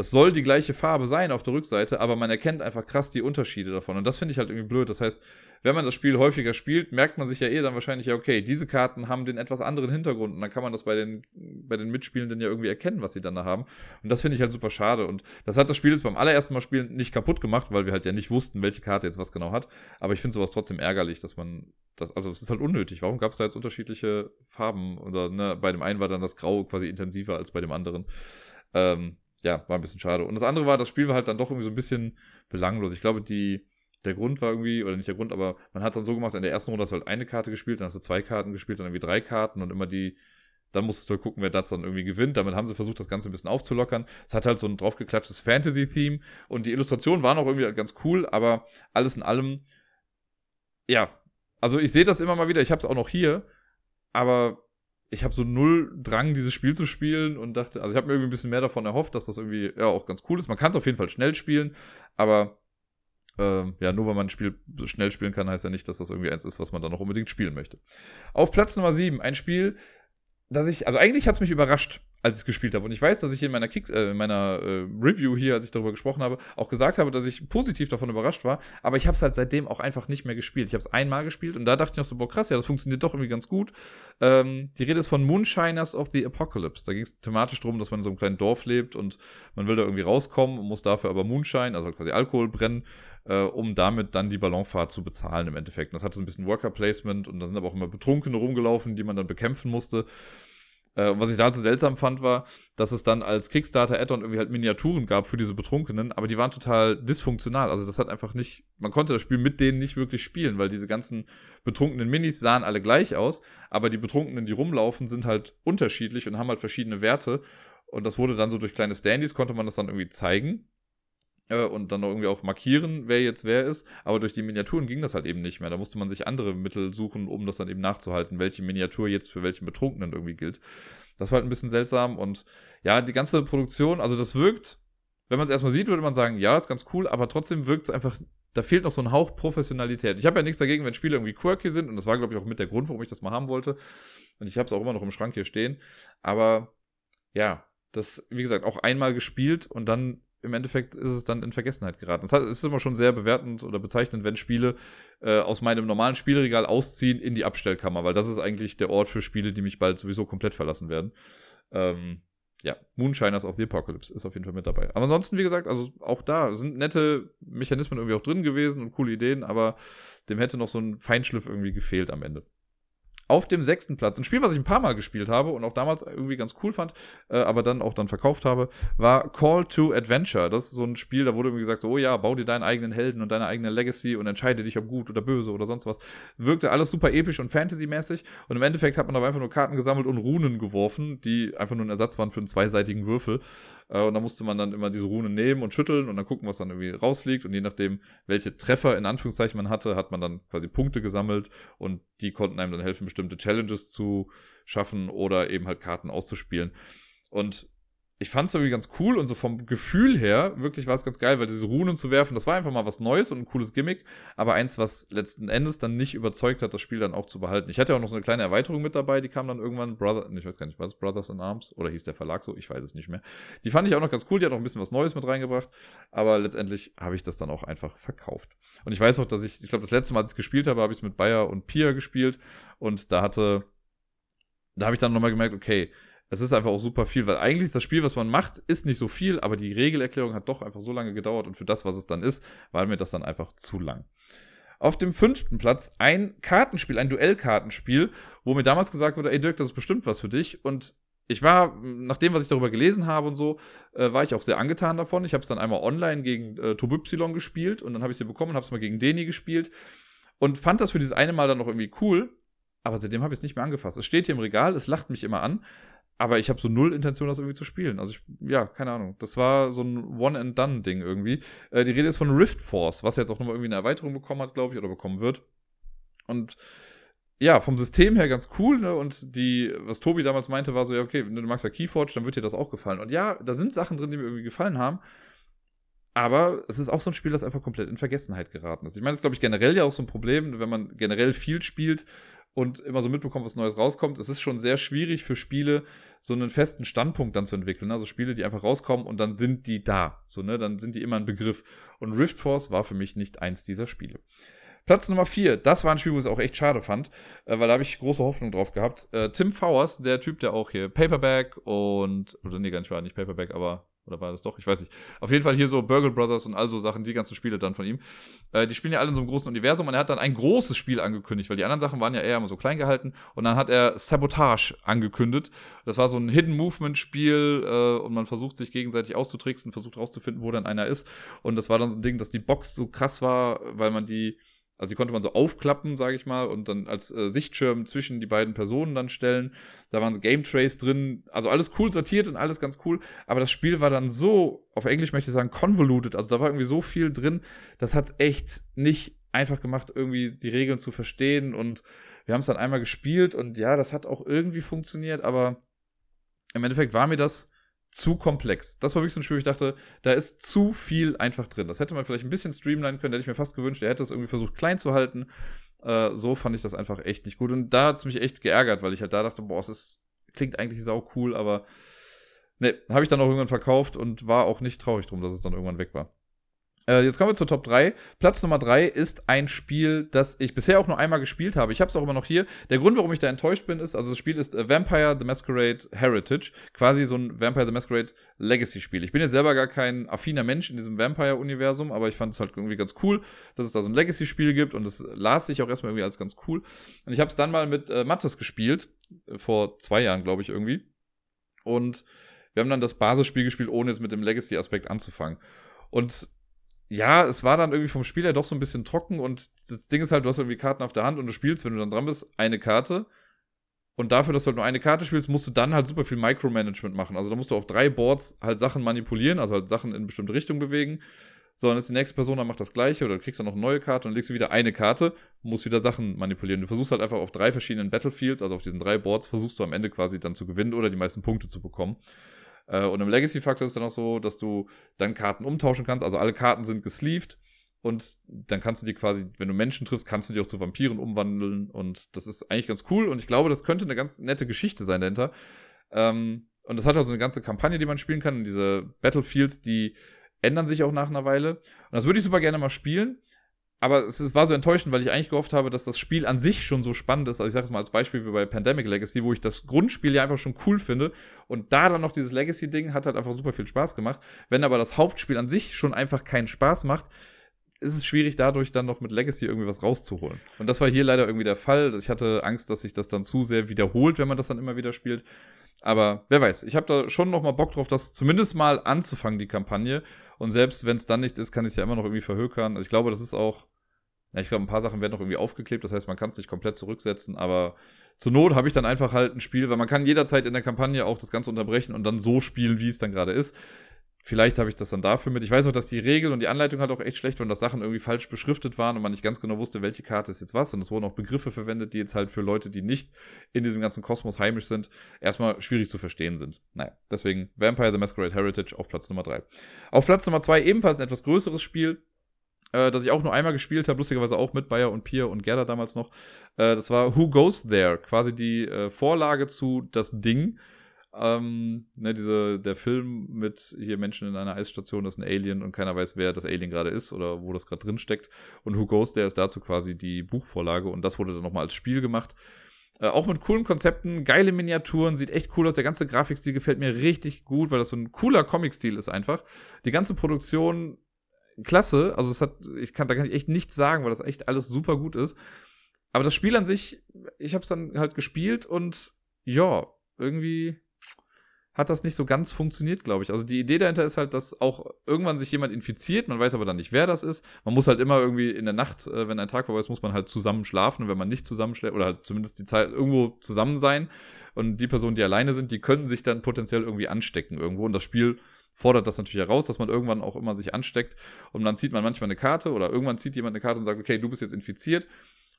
das soll die gleiche Farbe sein auf der Rückseite, aber man erkennt einfach krass die Unterschiede davon. Und das finde ich halt irgendwie blöd. Das heißt, wenn man das Spiel häufiger spielt, merkt man sich ja eh dann wahrscheinlich, ja, okay, diese Karten haben den etwas anderen Hintergrund. Und dann kann man das bei den, bei den Mitspielenden ja irgendwie erkennen, was sie dann da haben. Und das finde ich halt super schade. Und das hat das Spiel jetzt beim allerersten Mal spielen nicht kaputt gemacht, weil wir halt ja nicht wussten, welche Karte jetzt was genau hat. Aber ich finde sowas trotzdem ärgerlich, dass man das, also es ist halt unnötig. Warum gab es da jetzt unterschiedliche Farben? Oder ne, bei dem einen war dann das Grau quasi intensiver als bei dem anderen. Ähm, ja, war ein bisschen schade. Und das andere war, das Spiel war halt dann doch irgendwie so ein bisschen belanglos. Ich glaube, die, der Grund war irgendwie, oder nicht der Grund, aber man hat es dann so gemacht, in der ersten Runde hast du halt eine Karte gespielt, dann hast du zwei Karten gespielt, dann irgendwie drei Karten und immer die, dann musstest du halt gucken, wer das dann irgendwie gewinnt. Damit haben sie versucht, das Ganze ein bisschen aufzulockern. Es hat halt so ein draufgeklatschtes Fantasy-Theme und die Illustrationen waren auch irgendwie ganz cool, aber alles in allem, ja, also ich sehe das immer mal wieder, ich habe es auch noch hier, aber ich habe so null Drang, dieses Spiel zu spielen und dachte, also ich habe mir irgendwie ein bisschen mehr davon erhofft, dass das irgendwie ja auch ganz cool ist. Man kann es auf jeden Fall schnell spielen, aber ähm, ja, nur weil man ein Spiel schnell spielen kann, heißt ja nicht, dass das irgendwie eins ist, was man dann noch unbedingt spielen möchte. Auf Platz Nummer 7, ein Spiel, das ich, also eigentlich hat es mich überrascht, als ich es gespielt habe. Und ich weiß, dass ich in meiner, Kicks, äh, in meiner äh, Review hier, als ich darüber gesprochen habe, auch gesagt habe, dass ich positiv davon überrascht war. Aber ich habe es halt seitdem auch einfach nicht mehr gespielt. Ich habe es einmal gespielt und da dachte ich noch so, boah, krass, ja, das funktioniert doch irgendwie ganz gut. Ähm, die Rede ist von Moonshiners of the Apocalypse. Da ging es thematisch darum, dass man in so einem kleinen Dorf lebt und man will da irgendwie rauskommen und muss dafür aber Moonshine, also quasi Alkohol brennen, äh, um damit dann die Ballonfahrt zu bezahlen im Endeffekt. Und das hatte so ein bisschen Worker Placement und da sind aber auch immer Betrunkene rumgelaufen, die man dann bekämpfen musste. Äh, was ich da so seltsam fand, war, dass es dann als Kickstarter-Add-on irgendwie halt Miniaturen gab für diese Betrunkenen, aber die waren total dysfunktional. Also das hat einfach nicht, man konnte das Spiel mit denen nicht wirklich spielen, weil diese ganzen betrunkenen Minis sahen alle gleich aus, aber die Betrunkenen, die rumlaufen, sind halt unterschiedlich und haben halt verschiedene Werte. Und das wurde dann so durch kleine Standys, konnte man das dann irgendwie zeigen äh, und dann irgendwie auch markieren, wer jetzt wer ist. Aber durch die Miniaturen ging das halt eben nicht mehr. Da musste man sich andere Mittel suchen, um das dann eben nachzuhalten, welche Miniatur jetzt für welchen Betrunkenen irgendwie gilt. Das war halt ein bisschen seltsam und ja, die ganze Produktion, also das wirkt, wenn man es erstmal sieht, würde man sagen, ja, ist ganz cool, aber trotzdem wirkt es einfach, da fehlt noch so ein Hauch Professionalität. Ich habe ja nichts dagegen, wenn Spiele irgendwie quirky sind und das war, glaube ich, auch mit der Grund, warum ich das mal haben wollte. Und ich habe es auch immer noch im Schrank hier stehen. Aber ja, das, wie gesagt, auch einmal gespielt und dann im Endeffekt ist es dann in Vergessenheit geraten. Es ist immer schon sehr bewertend oder bezeichnend, wenn Spiele äh, aus meinem normalen Spielregal ausziehen in die Abstellkammer, weil das ist eigentlich der Ort für Spiele, die mich bald sowieso komplett verlassen werden. Ähm, ja, Moonshiners of the Apocalypse ist auf jeden Fall mit dabei. Aber ansonsten, wie gesagt, also auch da sind nette Mechanismen irgendwie auch drin gewesen und coole Ideen, aber dem hätte noch so ein Feinschliff irgendwie gefehlt am Ende auf dem sechsten Platz. Ein Spiel, was ich ein paar Mal gespielt habe und auch damals irgendwie ganz cool fand, äh, aber dann auch dann verkauft habe, war Call to Adventure. Das ist so ein Spiel, da wurde irgendwie gesagt, so, oh ja, bau dir deinen eigenen Helden und deine eigene Legacy und entscheide dich, ob gut oder böse oder sonst was. Wirkte alles super episch und fantasymäßig und im Endeffekt hat man aber einfach nur Karten gesammelt und Runen geworfen, die einfach nur ein Ersatz waren für einen zweiseitigen Würfel. Äh, und da musste man dann immer diese Runen nehmen und schütteln und dann gucken, was dann irgendwie rausliegt und je nachdem, welche Treffer in Anführungszeichen man hatte, hat man dann quasi Punkte gesammelt und die konnten einem dann helfen, bestimmte Challenges zu schaffen oder eben halt Karten auszuspielen. Und ich fand es irgendwie ganz cool und so vom Gefühl her, wirklich war es ganz geil, weil diese Runen zu werfen, das war einfach mal was Neues und ein cooles Gimmick, aber eins, was letzten Endes dann nicht überzeugt hat, das Spiel dann auch zu behalten. Ich hatte auch noch so eine kleine Erweiterung mit dabei, die kam dann irgendwann, Brother, ich weiß gar nicht, was Brothers in Arms oder hieß der Verlag so, ich weiß es nicht mehr. Die fand ich auch noch ganz cool, die hat auch ein bisschen was Neues mit reingebracht, aber letztendlich habe ich das dann auch einfach verkauft. Und ich weiß auch, dass ich, ich glaube, das letzte Mal, als ich gespielt habe, habe ich es mit Bayer und Pia gespielt und da hatte, da habe ich dann nochmal gemerkt, okay, es ist einfach auch super viel, weil eigentlich ist das Spiel, was man macht, ist nicht so viel, aber die Regelerklärung hat doch einfach so lange gedauert und für das, was es dann ist, war mir das dann einfach zu lang. Auf dem fünften Platz ein Kartenspiel, ein Duellkartenspiel, wo mir damals gesagt wurde, ey Dirk, das ist bestimmt was für dich. Und ich war, nach dem, was ich darüber gelesen habe und so, äh, war ich auch sehr angetan davon. Ich habe es dann einmal online gegen äh, Y gespielt und dann habe ich sie bekommen und habe es mal gegen Deni gespielt und fand das für dieses eine Mal dann noch irgendwie cool. Aber seitdem habe ich es nicht mehr angefasst. Es steht hier im Regal, es lacht mich immer an, aber ich habe so null Intention, das irgendwie zu spielen. Also ich, ja, keine Ahnung. Das war so ein One-and-Done-Ding irgendwie. Äh, die Rede ist von Rift Force, was jetzt auch nochmal irgendwie eine Erweiterung bekommen hat, glaube ich, oder bekommen wird. Und ja, vom System her ganz cool, ne? Und die, was Tobi damals meinte, war so, ja, okay, wenn du magst ja Keyforge, dann wird dir das auch gefallen. Und ja, da sind Sachen drin, die mir irgendwie gefallen haben. Aber es ist auch so ein Spiel, das einfach komplett in Vergessenheit geraten ist. Ich meine, das ist, glaube ich, generell ja auch so ein Problem, wenn man generell viel spielt und immer so mitbekommt, was Neues rauskommt. Es ist schon sehr schwierig für Spiele, so einen festen Standpunkt dann zu entwickeln. Also Spiele, die einfach rauskommen und dann sind die da. So, ne, dann sind die immer ein Begriff. Und Rift Force war für mich nicht eins dieser Spiele. Platz Nummer 4, das war ein Spiel, wo ich es auch echt schade fand, äh, weil da habe ich große Hoffnung drauf gehabt. Äh, Tim Fowers, der Typ, der auch hier Paperback und, oder nee, gar nicht war nicht Paperback, aber oder war das doch? Ich weiß nicht. Auf jeden Fall hier so Burgle Brothers und all so Sachen, die ganzen Spiele dann von ihm. Äh, die spielen ja alle in so einem großen Universum und er hat dann ein großes Spiel angekündigt, weil die anderen Sachen waren ja eher immer so klein gehalten. Und dann hat er Sabotage angekündigt. Das war so ein Hidden Movement Spiel äh, und man versucht sich gegenseitig auszutricksen, versucht rauszufinden, wo dann einer ist. Und das war dann so ein Ding, dass die Box so krass war, weil man die also die konnte man so aufklappen, sage ich mal, und dann als äh, Sichtschirm zwischen die beiden Personen dann stellen. Da waren so Game Trays drin, also alles cool sortiert und alles ganz cool. Aber das Spiel war dann so, auf Englisch möchte ich sagen, convoluted. Also da war irgendwie so viel drin, das hat's echt nicht einfach gemacht, irgendwie die Regeln zu verstehen und wir haben es dann einmal gespielt und ja, das hat auch irgendwie funktioniert, aber im Endeffekt war mir das zu komplex. Das war wirklich so ein Spiel, wo ich dachte, da ist zu viel einfach drin. Das hätte man vielleicht ein bisschen streamline können, hätte ich mir fast gewünscht. Er hätte es irgendwie versucht klein zu halten. Äh, so fand ich das einfach echt nicht gut. Und da hat es mich echt geärgert, weil ich halt da dachte, boah, es ist, klingt eigentlich sau cool, aber ne, habe ich dann auch irgendwann verkauft und war auch nicht traurig drum, dass es dann irgendwann weg war. Äh, jetzt kommen wir zur Top 3. Platz Nummer 3 ist ein Spiel, das ich bisher auch nur einmal gespielt habe. Ich habe es auch immer noch hier. Der Grund, warum ich da enttäuscht bin, ist, also das Spiel ist äh, Vampire the Masquerade Heritage. Quasi so ein Vampire the Masquerade Legacy-Spiel. Ich bin jetzt selber gar kein affiner Mensch in diesem Vampire-Universum, aber ich fand es halt irgendwie ganz cool, dass es da so ein Legacy-Spiel gibt und das las sich auch erstmal irgendwie als ganz cool. Und ich habe es dann mal mit äh, Mattes gespielt, äh, vor zwei Jahren, glaube ich, irgendwie. Und wir haben dann das Basisspiel gespielt, ohne jetzt mit dem Legacy-Aspekt anzufangen. Und ja, es war dann irgendwie vom Spiel her doch so ein bisschen trocken und das Ding ist halt, du hast irgendwie Karten auf der Hand und du spielst, wenn du dann dran bist, eine Karte. Und dafür, dass du halt nur eine Karte spielst, musst du dann halt super viel Micromanagement machen. Also da musst du auf drei Boards halt Sachen manipulieren, also halt Sachen in bestimmte Richtung bewegen. So, dann ist die nächste Person, dann macht das gleiche oder du kriegst dann noch eine neue Karte und legst du wieder eine Karte, musst wieder Sachen manipulieren. Du versuchst halt einfach auf drei verschiedenen Battlefields, also auf diesen drei Boards, versuchst du am Ende quasi dann zu gewinnen oder die meisten Punkte zu bekommen. Äh, und im Legacy-Faktor ist dann auch so, dass du dann Karten umtauschen kannst. Also alle Karten sind gesleeved. Und dann kannst du die quasi, wenn du Menschen triffst, kannst du die auch zu Vampiren umwandeln. Und das ist eigentlich ganz cool. Und ich glaube, das könnte eine ganz nette Geschichte sein dahinter. Ähm, und das hat also eine ganze Kampagne, die man spielen kann. Und diese Battlefields, die ändern sich auch nach einer Weile. Und das würde ich super gerne mal spielen aber es war so enttäuschend, weil ich eigentlich gehofft habe, dass das Spiel an sich schon so spannend ist. Also ich sage es mal als Beispiel wie bei Pandemic Legacy, wo ich das Grundspiel ja einfach schon cool finde. Und da dann noch dieses Legacy-Ding hat halt einfach super viel Spaß gemacht. Wenn aber das Hauptspiel an sich schon einfach keinen Spaß macht, ist es schwierig, dadurch dann noch mit Legacy irgendwie was rauszuholen. Und das war hier leider irgendwie der Fall. Ich hatte Angst, dass sich das dann zu sehr wiederholt, wenn man das dann immer wieder spielt. Aber wer weiß, ich habe da schon noch mal Bock drauf, das zumindest mal anzufangen, die Kampagne. Und selbst wenn es dann nichts ist, kann ich es ja immer noch irgendwie verhökern. Also ich glaube, das ist auch, ja, ich glaube, ein paar Sachen werden noch irgendwie aufgeklebt. Das heißt, man kann es nicht komplett zurücksetzen. Aber zur Not habe ich dann einfach halt ein Spiel, weil man kann jederzeit in der Kampagne auch das Ganze unterbrechen und dann so spielen, wie es dann gerade ist. Vielleicht habe ich das dann dafür mit. Ich weiß auch, dass die Regel und die Anleitung halt auch echt schlecht waren, dass Sachen irgendwie falsch beschriftet waren und man nicht ganz genau wusste, welche Karte ist jetzt was. Und es wurden auch Begriffe verwendet, die jetzt halt für Leute, die nicht in diesem ganzen Kosmos heimisch sind, erstmal schwierig zu verstehen sind. Naja, deswegen Vampire the Masquerade Heritage auf Platz Nummer 3. Auf Platz Nummer 2 ebenfalls ein etwas größeres Spiel, äh, das ich auch nur einmal gespielt habe, lustigerweise auch mit Bayer und Pier und Gerda damals noch. Äh, das war Who Goes There, quasi die äh, Vorlage zu Das Ding ähm, ne, diese, der Film mit hier Menschen in einer Eisstation, das ist ein Alien und keiner weiß, wer das Alien gerade ist oder wo das gerade drin steckt. Und Who Goes, der ist dazu quasi die Buchvorlage und das wurde dann nochmal als Spiel gemacht. Äh, auch mit coolen Konzepten, geile Miniaturen, sieht echt cool aus. Der ganze Grafikstil gefällt mir richtig gut, weil das so ein cooler Comic-Stil ist einfach. Die ganze Produktion klasse. Also es hat, ich kann, da kann ich echt nichts sagen, weil das echt alles super gut ist. Aber das Spiel an sich, ich habe es dann halt gespielt und ja, irgendwie hat das nicht so ganz funktioniert, glaube ich. Also die Idee dahinter ist halt, dass auch irgendwann sich jemand infiziert, man weiß aber dann nicht, wer das ist. Man muss halt immer irgendwie in der Nacht, äh, wenn ein Tag vorbei ist, muss man halt zusammen schlafen. Und wenn man nicht zusammen schläft, oder halt zumindest die Zeit irgendwo zusammen sein. Und die Personen, die alleine sind, die können sich dann potenziell irgendwie anstecken irgendwo. Und das Spiel fordert das natürlich heraus, dass man irgendwann auch immer sich ansteckt. Und dann zieht man manchmal eine Karte oder irgendwann zieht jemand eine Karte und sagt, okay, du bist jetzt infiziert.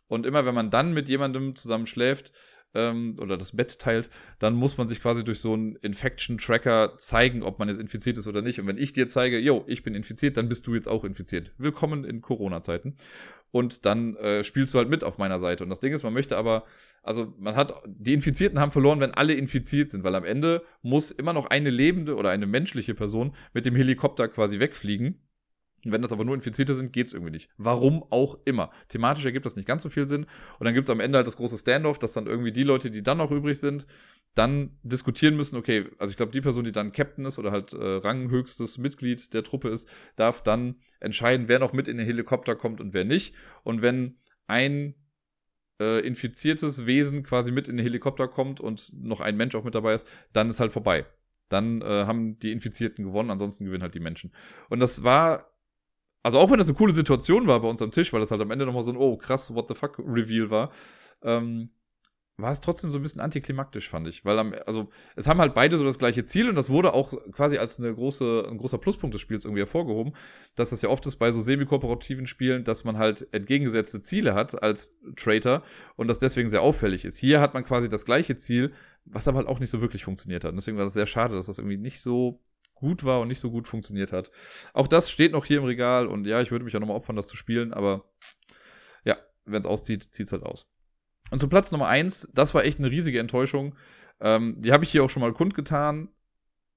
Und immer wenn man dann mit jemandem zusammen schläft, ähm, oder das Bett teilt, dann muss man sich quasi durch so einen Infection-Tracker zeigen, ob man jetzt infiziert ist oder nicht. Und wenn ich dir zeige, yo, ich bin infiziert, dann bist du jetzt auch infiziert. Willkommen in Corona-Zeiten. Und dann äh, spielst du halt mit auf meiner Seite. Und das Ding ist, man möchte aber, also man hat, die Infizierten haben verloren, wenn alle infiziert sind, weil am Ende muss immer noch eine lebende oder eine menschliche Person mit dem Helikopter quasi wegfliegen wenn das aber nur Infizierte sind, geht's irgendwie nicht. Warum auch immer. Thematisch ergibt das nicht ganz so viel Sinn. Und dann gibt's am Ende halt das große Standoff, dass dann irgendwie die Leute, die dann noch übrig sind, dann diskutieren müssen, okay, also ich glaube, die Person, die dann Captain ist oder halt äh, ranghöchstes Mitglied der Truppe ist, darf dann entscheiden, wer noch mit in den Helikopter kommt und wer nicht. Und wenn ein äh, infiziertes Wesen quasi mit in den Helikopter kommt und noch ein Mensch auch mit dabei ist, dann ist halt vorbei. Dann äh, haben die Infizierten gewonnen, ansonsten gewinnen halt die Menschen. Und das war also auch wenn das eine coole Situation war bei uns am Tisch, weil das halt am Ende nochmal so ein, oh krass, what the fuck Reveal war, ähm, war es trotzdem so ein bisschen antiklimaktisch, fand ich. Weil am, also es haben halt beide so das gleiche Ziel und das wurde auch quasi als eine große, ein großer Pluspunkt des Spiels irgendwie hervorgehoben, dass das ja oft ist bei so semi-kooperativen Spielen, dass man halt entgegengesetzte Ziele hat als Traitor und das deswegen sehr auffällig ist. Hier hat man quasi das gleiche Ziel, was aber halt auch nicht so wirklich funktioniert hat. Und deswegen war es sehr schade, dass das irgendwie nicht so gut war und nicht so gut funktioniert hat. Auch das steht noch hier im Regal und ja, ich würde mich auch nochmal opfern, das zu spielen, aber ja, wenn es auszieht, zieht es halt aus. Und zu Platz Nummer eins, das war echt eine riesige Enttäuschung. Ähm, die habe ich hier auch schon mal kundgetan,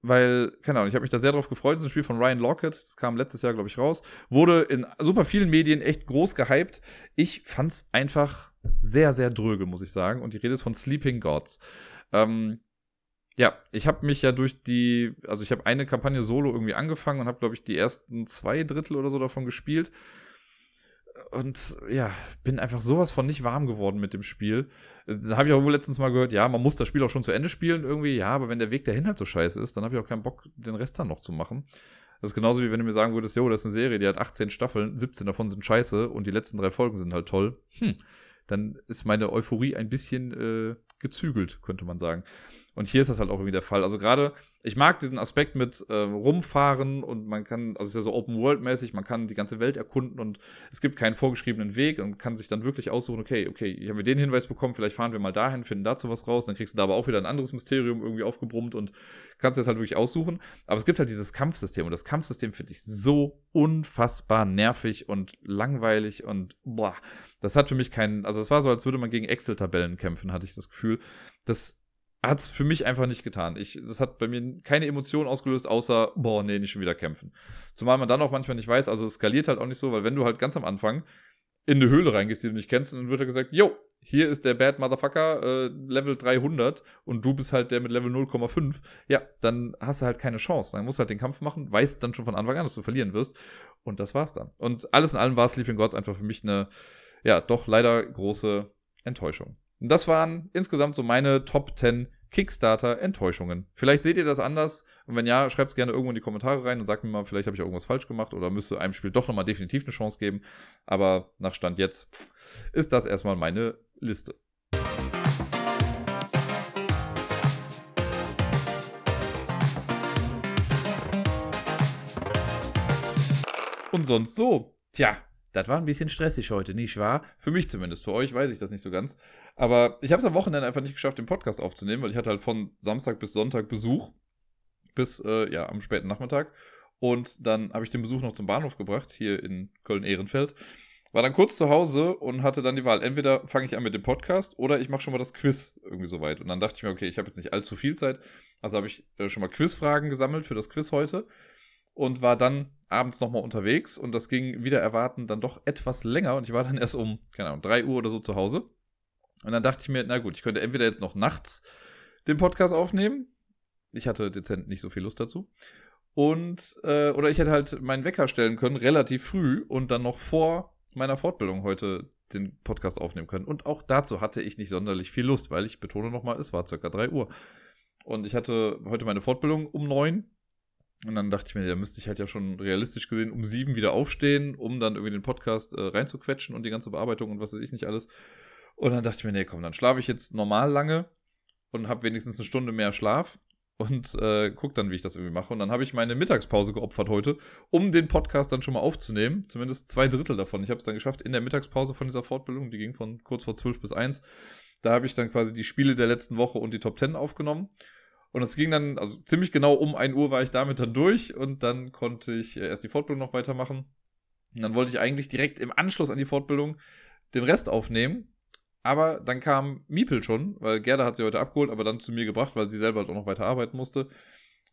weil, keine Ahnung, ich habe mich da sehr drauf gefreut. Das ist ein Spiel von Ryan Lockett, das kam letztes Jahr, glaube ich, raus. Wurde in super vielen Medien echt groß gehypt. Ich fand's einfach sehr, sehr dröge, muss ich sagen. Und die Rede ist von Sleeping Gods. Ähm, ja, ich habe mich ja durch die, also ich habe eine Kampagne solo irgendwie angefangen und habe, glaube ich, die ersten zwei Drittel oder so davon gespielt und ja, bin einfach sowas von nicht warm geworden mit dem Spiel. Da habe ich auch wohl letztens mal gehört, ja, man muss das Spiel auch schon zu Ende spielen irgendwie. Ja, aber wenn der Weg dahin halt so scheiße ist, dann habe ich auch keinen Bock, den Rest dann noch zu machen. Das ist genauso wie wenn du mir sagen würdest, jo, das ist eine Serie, die hat 18 Staffeln, 17 davon sind scheiße und die letzten drei Folgen sind halt toll. Hm, dann ist meine Euphorie ein bisschen äh, gezügelt, könnte man sagen. Und hier ist das halt auch irgendwie der Fall. Also gerade ich mag diesen Aspekt mit äh, rumfahren und man kann, also es ist ja so Open World mäßig, man kann die ganze Welt erkunden und es gibt keinen vorgeschriebenen Weg und kann sich dann wirklich aussuchen, okay, okay, hier haben wir den Hinweis bekommen, vielleicht fahren wir mal dahin, finden dazu was raus, dann kriegst du da aber auch wieder ein anderes Mysterium irgendwie aufgebrummt und kannst das halt wirklich aussuchen. Aber es gibt halt dieses Kampfsystem und das Kampfsystem finde ich so unfassbar nervig und langweilig und boah, das hat für mich keinen, also es war so, als würde man gegen Excel-Tabellen kämpfen, hatte ich das Gefühl. Das hat es für mich einfach nicht getan. Ich, das hat bei mir keine Emotion ausgelöst, außer, boah, nee, nicht schon wieder kämpfen. Zumal man dann auch manchmal nicht weiß, also es skaliert halt auch nicht so, weil wenn du halt ganz am Anfang in eine Höhle reingehst, die du nicht kennst, dann wird er gesagt, yo, hier ist der Bad Motherfucker, äh, Level 300 und du bist halt der mit Level 0,5. Ja, dann hast du halt keine Chance. Dann musst du halt den Kampf machen, weißt dann schon von Anfang an, dass du verlieren wirst. Und das war's dann. Und alles in allem war Sleeping Gods einfach für mich eine, ja, doch leider große Enttäuschung. Und das waren insgesamt so meine Top 10 Kickstarter-Enttäuschungen. Vielleicht seht ihr das anders und wenn ja, schreibt es gerne irgendwo in die Kommentare rein und sagt mir mal, vielleicht habe ich irgendwas falsch gemacht oder müsste einem Spiel doch nochmal definitiv eine Chance geben. Aber nach Stand jetzt ist das erstmal meine Liste. Und sonst so. Tja, das war ein bisschen stressig heute, nicht wahr? Für mich zumindest. Für euch weiß ich das nicht so ganz. Aber ich habe es am Wochenende einfach nicht geschafft, den Podcast aufzunehmen, weil ich hatte halt von Samstag bis Sonntag Besuch. Bis, äh, ja, am späten Nachmittag. Und dann habe ich den Besuch noch zum Bahnhof gebracht, hier in Köln-Ehrenfeld. War dann kurz zu Hause und hatte dann die Wahl. Entweder fange ich an mit dem Podcast oder ich mache schon mal das Quiz irgendwie soweit. Und dann dachte ich mir, okay, ich habe jetzt nicht allzu viel Zeit. Also habe ich äh, schon mal Quizfragen gesammelt für das Quiz heute und war dann abends nochmal unterwegs und das ging wieder erwarten dann doch etwas länger und ich war dann *laughs* erst um, keine Ahnung, 3 Uhr oder so zu Hause. Und dann dachte ich mir, na gut, ich könnte entweder jetzt noch nachts den Podcast aufnehmen. Ich hatte dezent nicht so viel Lust dazu. Und, äh, oder ich hätte halt meinen Wecker stellen können, relativ früh und dann noch vor meiner Fortbildung heute den Podcast aufnehmen können. Und auch dazu hatte ich nicht sonderlich viel Lust, weil ich betone nochmal, es war circa 3 Uhr. Und ich hatte heute meine Fortbildung um 9 und dann dachte ich mir, da müsste ich halt ja schon realistisch gesehen um sieben wieder aufstehen, um dann irgendwie den Podcast äh, reinzuquetschen und die ganze Bearbeitung und was weiß ich nicht alles. Und dann dachte ich mir, nee, komm, dann schlafe ich jetzt normal lange und habe wenigstens eine Stunde mehr Schlaf und äh, guck dann, wie ich das irgendwie mache. Und dann habe ich meine Mittagspause geopfert heute, um den Podcast dann schon mal aufzunehmen. Zumindest zwei Drittel davon. Ich habe es dann geschafft in der Mittagspause von dieser Fortbildung, die ging von kurz vor zwölf bis eins. Da habe ich dann quasi die Spiele der letzten Woche und die Top Ten aufgenommen. Und es ging dann, also ziemlich genau um 1 Uhr war ich damit dann durch und dann konnte ich äh, erst die Fortbildung noch weitermachen. Und dann wollte ich eigentlich direkt im Anschluss an die Fortbildung den Rest aufnehmen. Aber dann kam Miepel schon, weil Gerda hat sie heute abgeholt, aber dann zu mir gebracht, weil sie selber halt auch noch weiter arbeiten musste.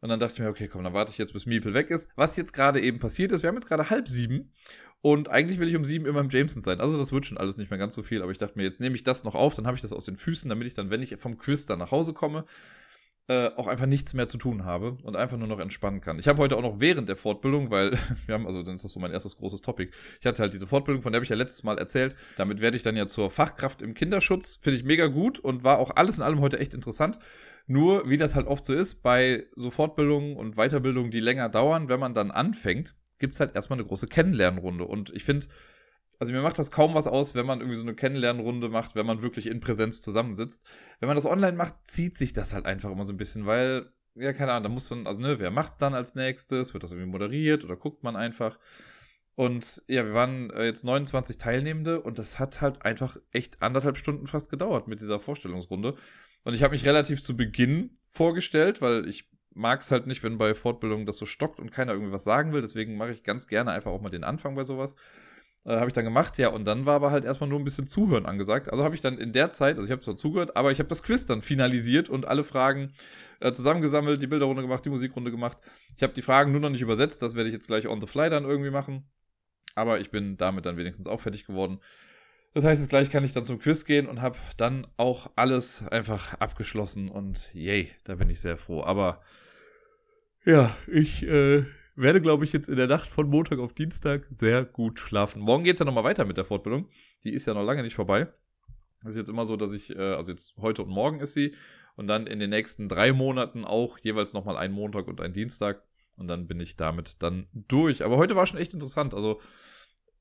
Und dann dachte ich mir, okay, komm, dann warte ich jetzt, bis Miepel weg ist. Was jetzt gerade eben passiert ist, wir haben jetzt gerade halb sieben und eigentlich will ich um sieben immer im Jameson sein. Also das wird schon alles nicht mehr ganz so viel, aber ich dachte mir, jetzt nehme ich das noch auf, dann habe ich das aus den Füßen, damit ich dann, wenn ich vom Quiz dann nach Hause komme, äh, auch einfach nichts mehr zu tun habe und einfach nur noch entspannen kann. Ich habe heute auch noch während der Fortbildung, weil *laughs* wir haben, also dann ist das so mein erstes großes Topic. Ich hatte halt diese Fortbildung, von der habe ich ja letztes Mal erzählt. Damit werde ich dann ja zur Fachkraft im Kinderschutz. Finde ich mega gut und war auch alles in allem heute echt interessant. Nur, wie das halt oft so ist, bei so Fortbildungen und Weiterbildungen, die länger dauern, wenn man dann anfängt, gibt es halt erstmal eine große Kennenlernrunde. Und ich finde, also mir macht das kaum was aus, wenn man irgendwie so eine Kennenlernrunde macht, wenn man wirklich in Präsenz zusammensitzt. Wenn man das online macht, zieht sich das halt einfach immer so ein bisschen, weil, ja, keine Ahnung, da muss man, also ne, wer macht dann als nächstes? Wird das irgendwie moderiert oder guckt man einfach? Und ja, wir waren äh, jetzt 29 Teilnehmende und das hat halt einfach echt anderthalb Stunden fast gedauert mit dieser Vorstellungsrunde. Und ich habe mich relativ zu Beginn vorgestellt, weil ich mag es halt nicht, wenn bei Fortbildungen das so stockt und keiner irgendwie was sagen will. Deswegen mache ich ganz gerne einfach auch mal den Anfang bei sowas. Äh, habe ich dann gemacht, ja, und dann war aber halt erstmal nur ein bisschen Zuhören angesagt. Also habe ich dann in der Zeit, also ich habe zwar zugehört, aber ich habe das Quiz dann finalisiert und alle Fragen äh, zusammengesammelt, die Bilderrunde gemacht, die Musikrunde gemacht. Ich habe die Fragen nur noch nicht übersetzt, das werde ich jetzt gleich on the fly dann irgendwie machen. Aber ich bin damit dann wenigstens auch fertig geworden. Das heißt, jetzt gleich kann ich dann zum Quiz gehen und habe dann auch alles einfach abgeschlossen und yay, da bin ich sehr froh. Aber ja, ich äh, werde, glaube ich, jetzt in der Nacht von Montag auf Dienstag sehr gut schlafen. Morgen geht es ja nochmal weiter mit der Fortbildung. Die ist ja noch lange nicht vorbei. Das ist jetzt immer so, dass ich, äh, also jetzt heute und morgen ist sie und dann in den nächsten drei Monaten auch jeweils nochmal ein Montag und ein Dienstag. Und dann bin ich damit dann durch. Aber heute war schon echt interessant. Also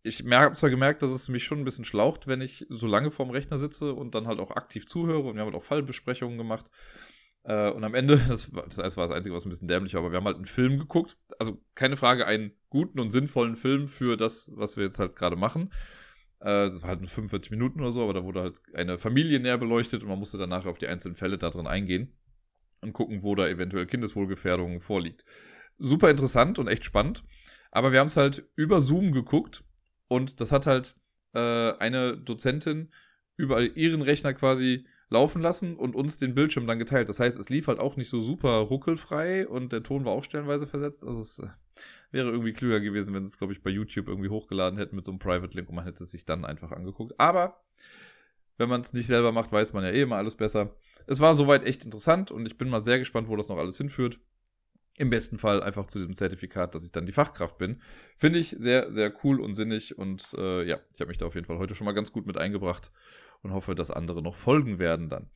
ich habe zwar gemerkt, dass es mich schon ein bisschen schlaucht, wenn ich so lange vorm Rechner sitze und dann halt auch aktiv zuhöre. Und wir haben halt auch Fallbesprechungen gemacht. Äh, und am Ende, *laughs* das war, das war das Einzige, was ein bisschen dämlich war, aber wir haben halt einen Film geguckt. Also keine Frage, einen guten und sinnvollen Film für das, was wir jetzt halt gerade machen. Äh, war halt 45 Minuten oder so, aber da wurde halt eine Familie näher beleuchtet und man musste danach auf die einzelnen Fälle da drin eingehen und gucken, wo da eventuell Kindeswohlgefährdung vorliegt. Super interessant und echt spannend. Aber wir haben es halt über Zoom geguckt und das hat halt äh, eine Dozentin über ihren Rechner quasi laufen lassen und uns den Bildschirm dann geteilt. Das heißt, es lief halt auch nicht so super ruckelfrei und der Ton war auch stellenweise versetzt. Also es äh, wäre irgendwie klüger gewesen, wenn sie es, glaube ich, bei YouTube irgendwie hochgeladen hätten mit so einem Private Link und man hätte es sich dann einfach angeguckt. Aber wenn man es nicht selber macht, weiß man ja eh immer alles besser. Es war soweit echt interessant und ich bin mal sehr gespannt, wo das noch alles hinführt. Im besten Fall einfach zu diesem Zertifikat, dass ich dann die Fachkraft bin. Finde ich sehr, sehr cool und sinnig. Und äh, ja, ich habe mich da auf jeden Fall heute schon mal ganz gut mit eingebracht und hoffe, dass andere noch folgen werden dann.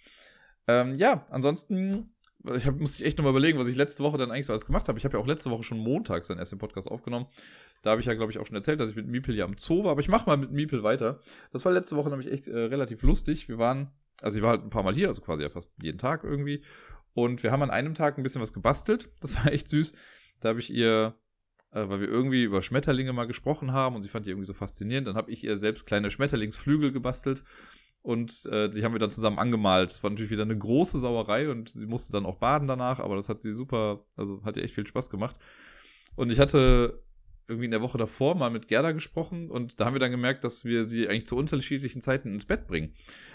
Ähm, ja, ansonsten ich hab, musste ich echt nochmal überlegen, was ich letzte Woche dann eigentlich so alles gemacht habe. Ich habe ja auch letzte Woche schon montags dann erst den Podcast aufgenommen. Da habe ich ja, glaube ich, auch schon erzählt, dass ich mit Miepel ja am Zoo war. Aber ich mache mal mit Miepel weiter. Das war letzte Woche nämlich echt äh, relativ lustig. Wir waren, also ich war halt ein paar Mal hier, also quasi ja fast jeden Tag irgendwie. Und wir haben an einem Tag ein bisschen was gebastelt. *laughs* Das war echt süß. Da habe ich ihr, äh, weil wir irgendwie über Schmetterlinge mal gesprochen haben und sie fand die irgendwie so faszinierend, dann habe ich ihr selbst kleine Schmetterlingsflügel gebastelt. Und äh, die haben wir dann zusammen angemalt. War natürlich wieder eine große Sauerei und sie musste dann auch baden danach, aber das hat sie super, also hat ihr echt viel Spaß gemacht. Und ich hatte irgendwie in der Woche davor mal mit Gerda gesprochen und da haben wir dann gemerkt, dass wir sie eigentlich zu unterschiedlichen Zeiten ins Bett bringen.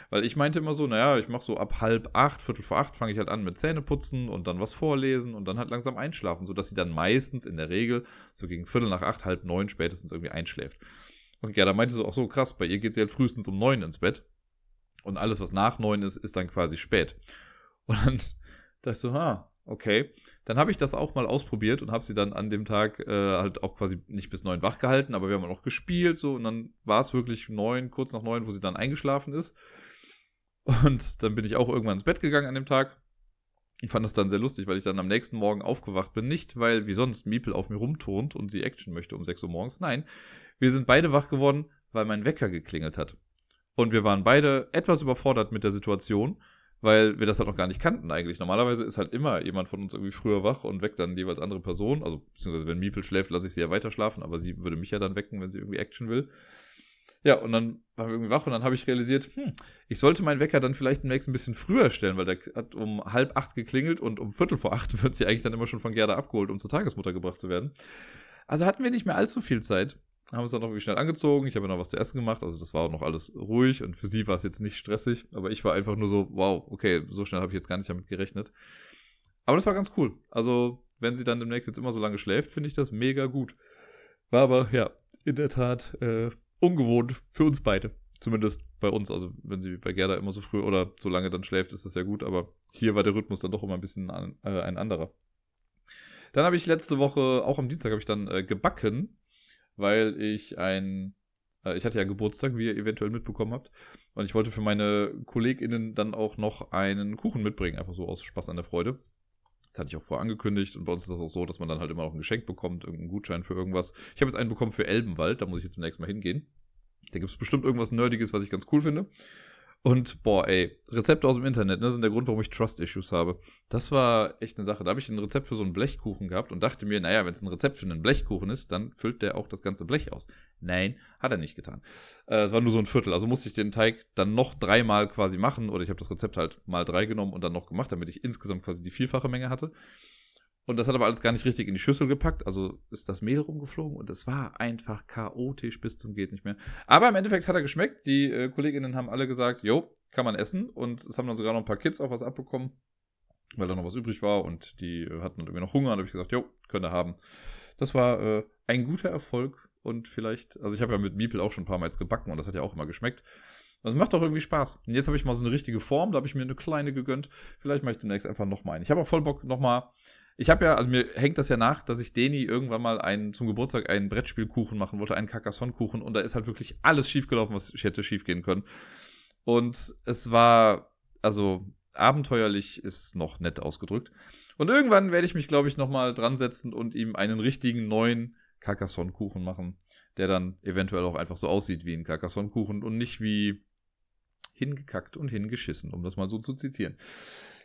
Weil ich meinte immer so, naja, ich mache so ab halb acht, viertel vor acht fange ich halt an mit Zähneputzen und dann was vorlesen und dann halt langsam einschlafen, sodass sie dann meistens in der Regel so gegen viertel nach acht, halb neun spätestens irgendwie einschläft. Und Gerda meinte so, auch so krass, bei ihr geht sie halt frühestens um neun ins Bett und alles, was nach neun ist, ist dann quasi spät. Und dann *laughs* dachte ich so, ha, Okay, dann habe ich das auch mal ausprobiert und habe sie dann an dem Tag äh, halt auch quasi nicht bis neun wach gehalten, aber wir haben auch gespielt so und dann war es wirklich neun, kurz nach neun, wo sie dann eingeschlafen ist. Und dann bin ich auch irgendwann ins Bett gegangen an dem Tag. Ich fand das dann sehr lustig, weil ich dann am nächsten Morgen aufgewacht bin. Nicht, weil wie sonst Miepel auf mir rumturnt und sie Action möchte um 6 Uhr morgens. Nein, wir sind beide wach geworden, weil mein Wecker geklingelt hat. Und wir waren beide etwas überfordert mit der Situation weil wir das halt noch gar nicht kannten eigentlich. Normalerweise ist halt immer jemand von uns irgendwie früher wach und weckt dann jeweils andere Personen. Also, beziehungsweise wenn Miepel schläft, lasse ich sie ja weiter schlafen, aber sie würde mich ja dann wecken, wenn sie irgendwie Action will. Ja, und dann waren wir irgendwie wach und dann habe ich realisiert, hm, ich sollte meinen Wecker dann vielleicht demnächst ein bisschen früher stellen, weil der hat um halb acht geklingelt und um viertel vor acht *laughs* wird sie eigentlich dann immer schon von Gerda abgeholt, um zur Tagesmutter gebracht zu werden. Also hatten wir nicht mehr allzu viel Zeit haben uns dann noch irgendwie schnell angezogen. Ich habe noch was zu essen gemacht. Also das war auch noch alles ruhig und für sie war es jetzt nicht stressig. Aber ich war einfach nur so, wow, okay, so schnell habe ich jetzt gar nicht damit gerechnet. Aber das war ganz cool. Also wenn sie dann demnächst jetzt immer so lange schläft, finde ich das mega gut. War aber, ja, in der Tat äh, ungewohnt für uns beide. Zumindest bei uns. Also wenn sie bei Gerda immer so früh oder so lange dann schläft, ist das ja gut. Aber hier war der Rhythmus dann doch immer ein bisschen an, äh, ein anderer. Dann habe ich letzte Woche, auch am Dienstag, habe ich dann äh, gebacken weil ich ein, äh, ich hatte ja Geburtstag, wie ihr eventuell mitbekommen habt. Und ich wollte für meine KollegInnen dann auch noch einen Kuchen mitbringen, einfach so aus Spaß an der Freude. Das hatte ich auch vorher angekündigt und bei uns ist das auch so, dass man dann halt immer noch ein Geschenk bekommt, irgendeinen Gutschein für irgendwas. Ich habe jetzt einen bekommen für Elbenwald, da muss ich jetzt zunächst mal hingehen. Da gibt es bestimmt irgendwas Nerdiges, was ich ganz cool finde. Und boah, ey, Rezepte aus dem Internet, ne, sind der Grund, warum ich Trust-Issues habe. Das war echt eine Sache. Da habe ich ein Rezept für so einen Blechkuchen gehabt und dachte mir, naja, wenn es ein Rezept für einen Blechkuchen ist, dann füllt der auch das ganze Blech aus. Nein, hat er nicht getan. Äh, es war nur so ein Viertel. Also musste ich den Teig dann noch dreimal quasi machen oder ich habe das Rezept halt mal drei genommen und dann noch gemacht, damit ich insgesamt quasi die vierfache Menge hatte. Und das hat aber alles gar nicht richtig in die Schüssel gepackt. Also ist das Mehl rumgeflogen und es war einfach chaotisch bis zum geht nicht mehr. Aber im Endeffekt hat er geschmeckt. Die äh, Kolleginnen haben alle gesagt, jo, kann man essen. Und es haben dann sogar noch ein paar Kids auch was abbekommen, weil da noch was übrig war. Und die äh, hatten dann irgendwie noch Hunger. Und habe ich gesagt, jo, könnt ihr haben. Das war äh, ein guter Erfolg. Und vielleicht, also ich habe ja mit Miepel auch schon ein paar Mal jetzt gebacken und das hat ja auch immer geschmeckt. Das macht doch irgendwie Spaß. Und jetzt habe ich mal so eine richtige Form, da habe ich mir eine kleine gegönnt. Vielleicht mache ich demnächst einfach nochmal einen. Ich habe auch voll Bock, nochmal ich habe ja, also mir hängt das ja nach, dass ich Deni irgendwann mal einen, zum Geburtstag einen Brettspielkuchen machen wollte, einen Carcassonne-Kuchen und da ist halt wirklich alles schiefgelaufen, was hätte schiefgehen können. Und es war, also abenteuerlich ist noch nett ausgedrückt. Und irgendwann werde ich mich, glaube ich, nochmal dran setzen und ihm einen richtigen neuen Carcassonne-Kuchen machen, der dann eventuell auch einfach so aussieht wie ein Carcassonne-Kuchen und nicht wie hingekackt und hingeschissen, um das mal so zu zitieren.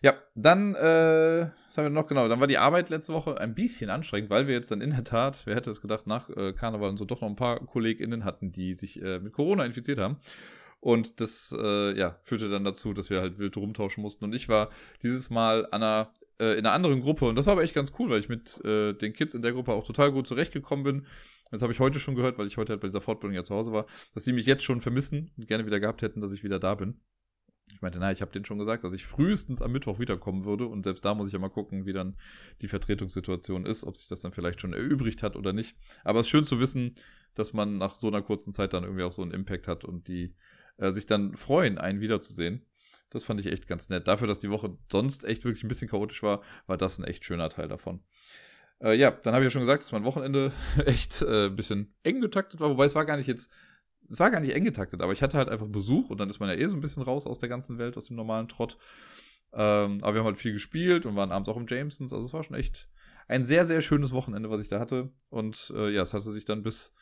Ja, dann, äh, was haben wir noch genau? Dann war die Arbeit letzte Woche ein bisschen anstrengend, weil wir jetzt dann in der Tat, wer hätte es gedacht, nach äh, Karneval und so doch noch ein paar KollegInnen hatten, die sich äh, mit Corona infiziert haben. Und das, äh, ja, führte dann dazu, dass wir halt wild rumtauschen mussten. Und ich war dieses Mal an einer, äh, in einer anderen Gruppe. Und das war aber echt ganz cool, weil ich mit äh, den Kids in der Gruppe auch total gut zurechtgekommen bin. Das habe ich heute schon gehört, weil ich heute halt bei dieser Fortbildung ja zu Hause war, dass sie mich jetzt schon vermissen und gerne wieder gehabt hätten, dass ich wieder da bin. Ich meinte, na, ich habe denen schon gesagt, dass ich frühestens am Mittwoch wiederkommen würde und selbst da muss ich ja mal gucken, wie dann die Vertretungssituation ist, ob sich das dann vielleicht schon erübrigt hat oder nicht. Aber es ist schön zu wissen, dass man nach so einer kurzen Zeit dann irgendwie auch so einen Impact hat und die äh, sich dann freuen, einen wiederzusehen. Das fand ich echt ganz nett. Dafür, dass die Woche sonst echt wirklich ein bisschen chaotisch war, war das ein echt schöner Teil davon. Äh, ja, dann habe ich ja schon gesagt, dass mein Wochenende *laughs* echt äh, ein bisschen eng getaktet war, wobei es war gar nicht jetzt es war gar nicht eng getaktet, aber ich hatte halt einfach Besuch und dann ist man ja eh so ein bisschen raus aus der ganzen Welt, aus dem normalen Trott. Ähm, aber wir haben halt viel gespielt und waren abends auch im Jamesons. Also es war schon echt ein sehr, sehr schönes Wochenende, was ich da hatte. Und äh, ja, es hatte sich dann bis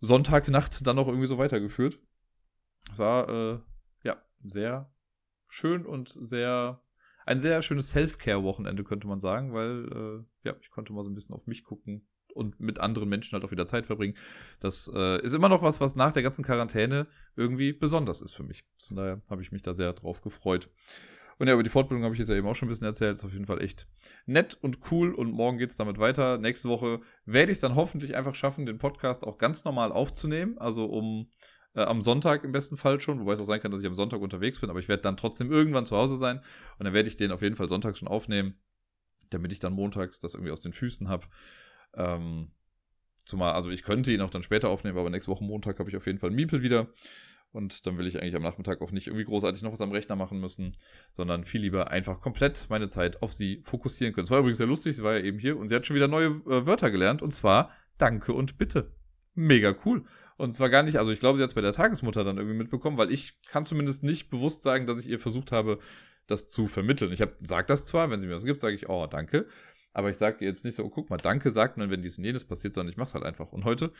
Sonntagnacht dann noch irgendwie so weitergeführt. Es war äh, ja sehr schön und sehr ein sehr schönes Self-Care-Wochenende, könnte man sagen, weil äh, ja, ich konnte mal so ein bisschen auf mich gucken, und mit anderen Menschen halt auch wieder Zeit verbringen. Das äh, ist immer noch was, was nach der ganzen Quarantäne irgendwie besonders ist für mich. Von daher habe ich mich da sehr drauf gefreut. Und ja, über die Fortbildung habe ich jetzt ja eben auch schon ein bisschen erzählt. Ist auf jeden Fall echt nett und cool. Und morgen geht es damit weiter. Nächste Woche werde ich es dann hoffentlich einfach schaffen, den Podcast auch ganz normal aufzunehmen. Also um äh, am Sonntag im besten Fall schon. Wobei es auch sein kann, dass ich am Sonntag unterwegs bin. Aber ich werde dann trotzdem irgendwann zu Hause sein. Und dann werde ich den auf jeden Fall sonntags schon aufnehmen. Damit ich dann montags das irgendwie aus den Füßen habe. Ähm, zumal, also ich könnte ihn auch dann später aufnehmen, aber nächste Woche Montag habe ich auf jeden Fall Miepel wieder. Und dann will ich eigentlich am Nachmittag auch nicht irgendwie großartig noch was am Rechner machen müssen, sondern viel lieber einfach komplett meine Zeit auf sie fokussieren können. Es war übrigens sehr lustig, sie war ja eben hier und sie hat schon wieder neue äh, Wörter gelernt und zwar Danke und Bitte. Mega cool. Und zwar gar nicht, also ich glaube, sie hat es bei der Tagesmutter dann irgendwie mitbekommen, weil ich kann zumindest nicht bewusst sagen, dass ich ihr versucht habe, das zu vermitteln. Ich habe sag das zwar, wenn sie mir was gibt, sage ich, oh, danke. Aber ich sage jetzt nicht so, oh, guck mal, danke sagt man, wenn dies und jenes passiert, sondern ich mache es halt einfach. Und heute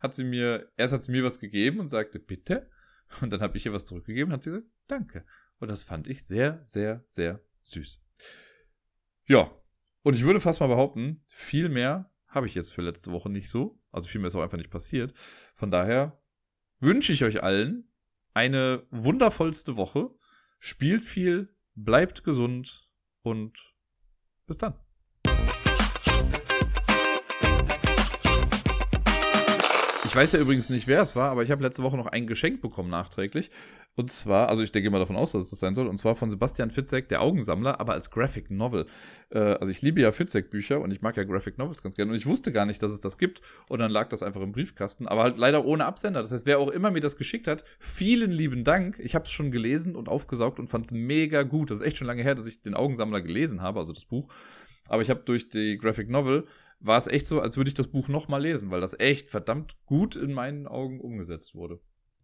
hat sie mir, erst hat sie mir was gegeben und sagte, bitte. Und dann habe ich ihr was zurückgegeben und hat sie gesagt, danke. Und das fand ich sehr, sehr, sehr süß. Ja. Und ich würde fast mal behaupten, viel mehr habe ich jetzt für letzte Woche nicht so. Also viel mehr ist auch einfach nicht passiert. Von daher wünsche ich euch allen eine wundervollste Woche. Spielt viel, bleibt gesund und bis dann. Weiß ja übrigens nicht, wer es war, aber ich habe letzte Woche noch ein Geschenk bekommen nachträglich. Und zwar, also ich denke mal davon aus, dass es das sein soll, und zwar von Sebastian Fitzek, der Augensammler, aber als Graphic Novel. Äh, also ich liebe ja Fitzek-Bücher und ich mag ja Graphic Novels ganz gerne. Und ich wusste gar nicht, dass es das gibt. Und dann lag das einfach im Briefkasten, aber halt leider ohne Absender. Das heißt, wer auch immer mir das geschickt hat, vielen lieben Dank. Ich habe es schon gelesen und aufgesaugt und fand es mega gut. Das ist echt schon lange her, dass ich den Augensammler gelesen habe, also das Buch. Aber ich habe durch die Graphic Novel war es echt so, als würde ich das Buch nochmal lesen, weil das echt verdammt gut in meinen Augen umgesetzt wurde.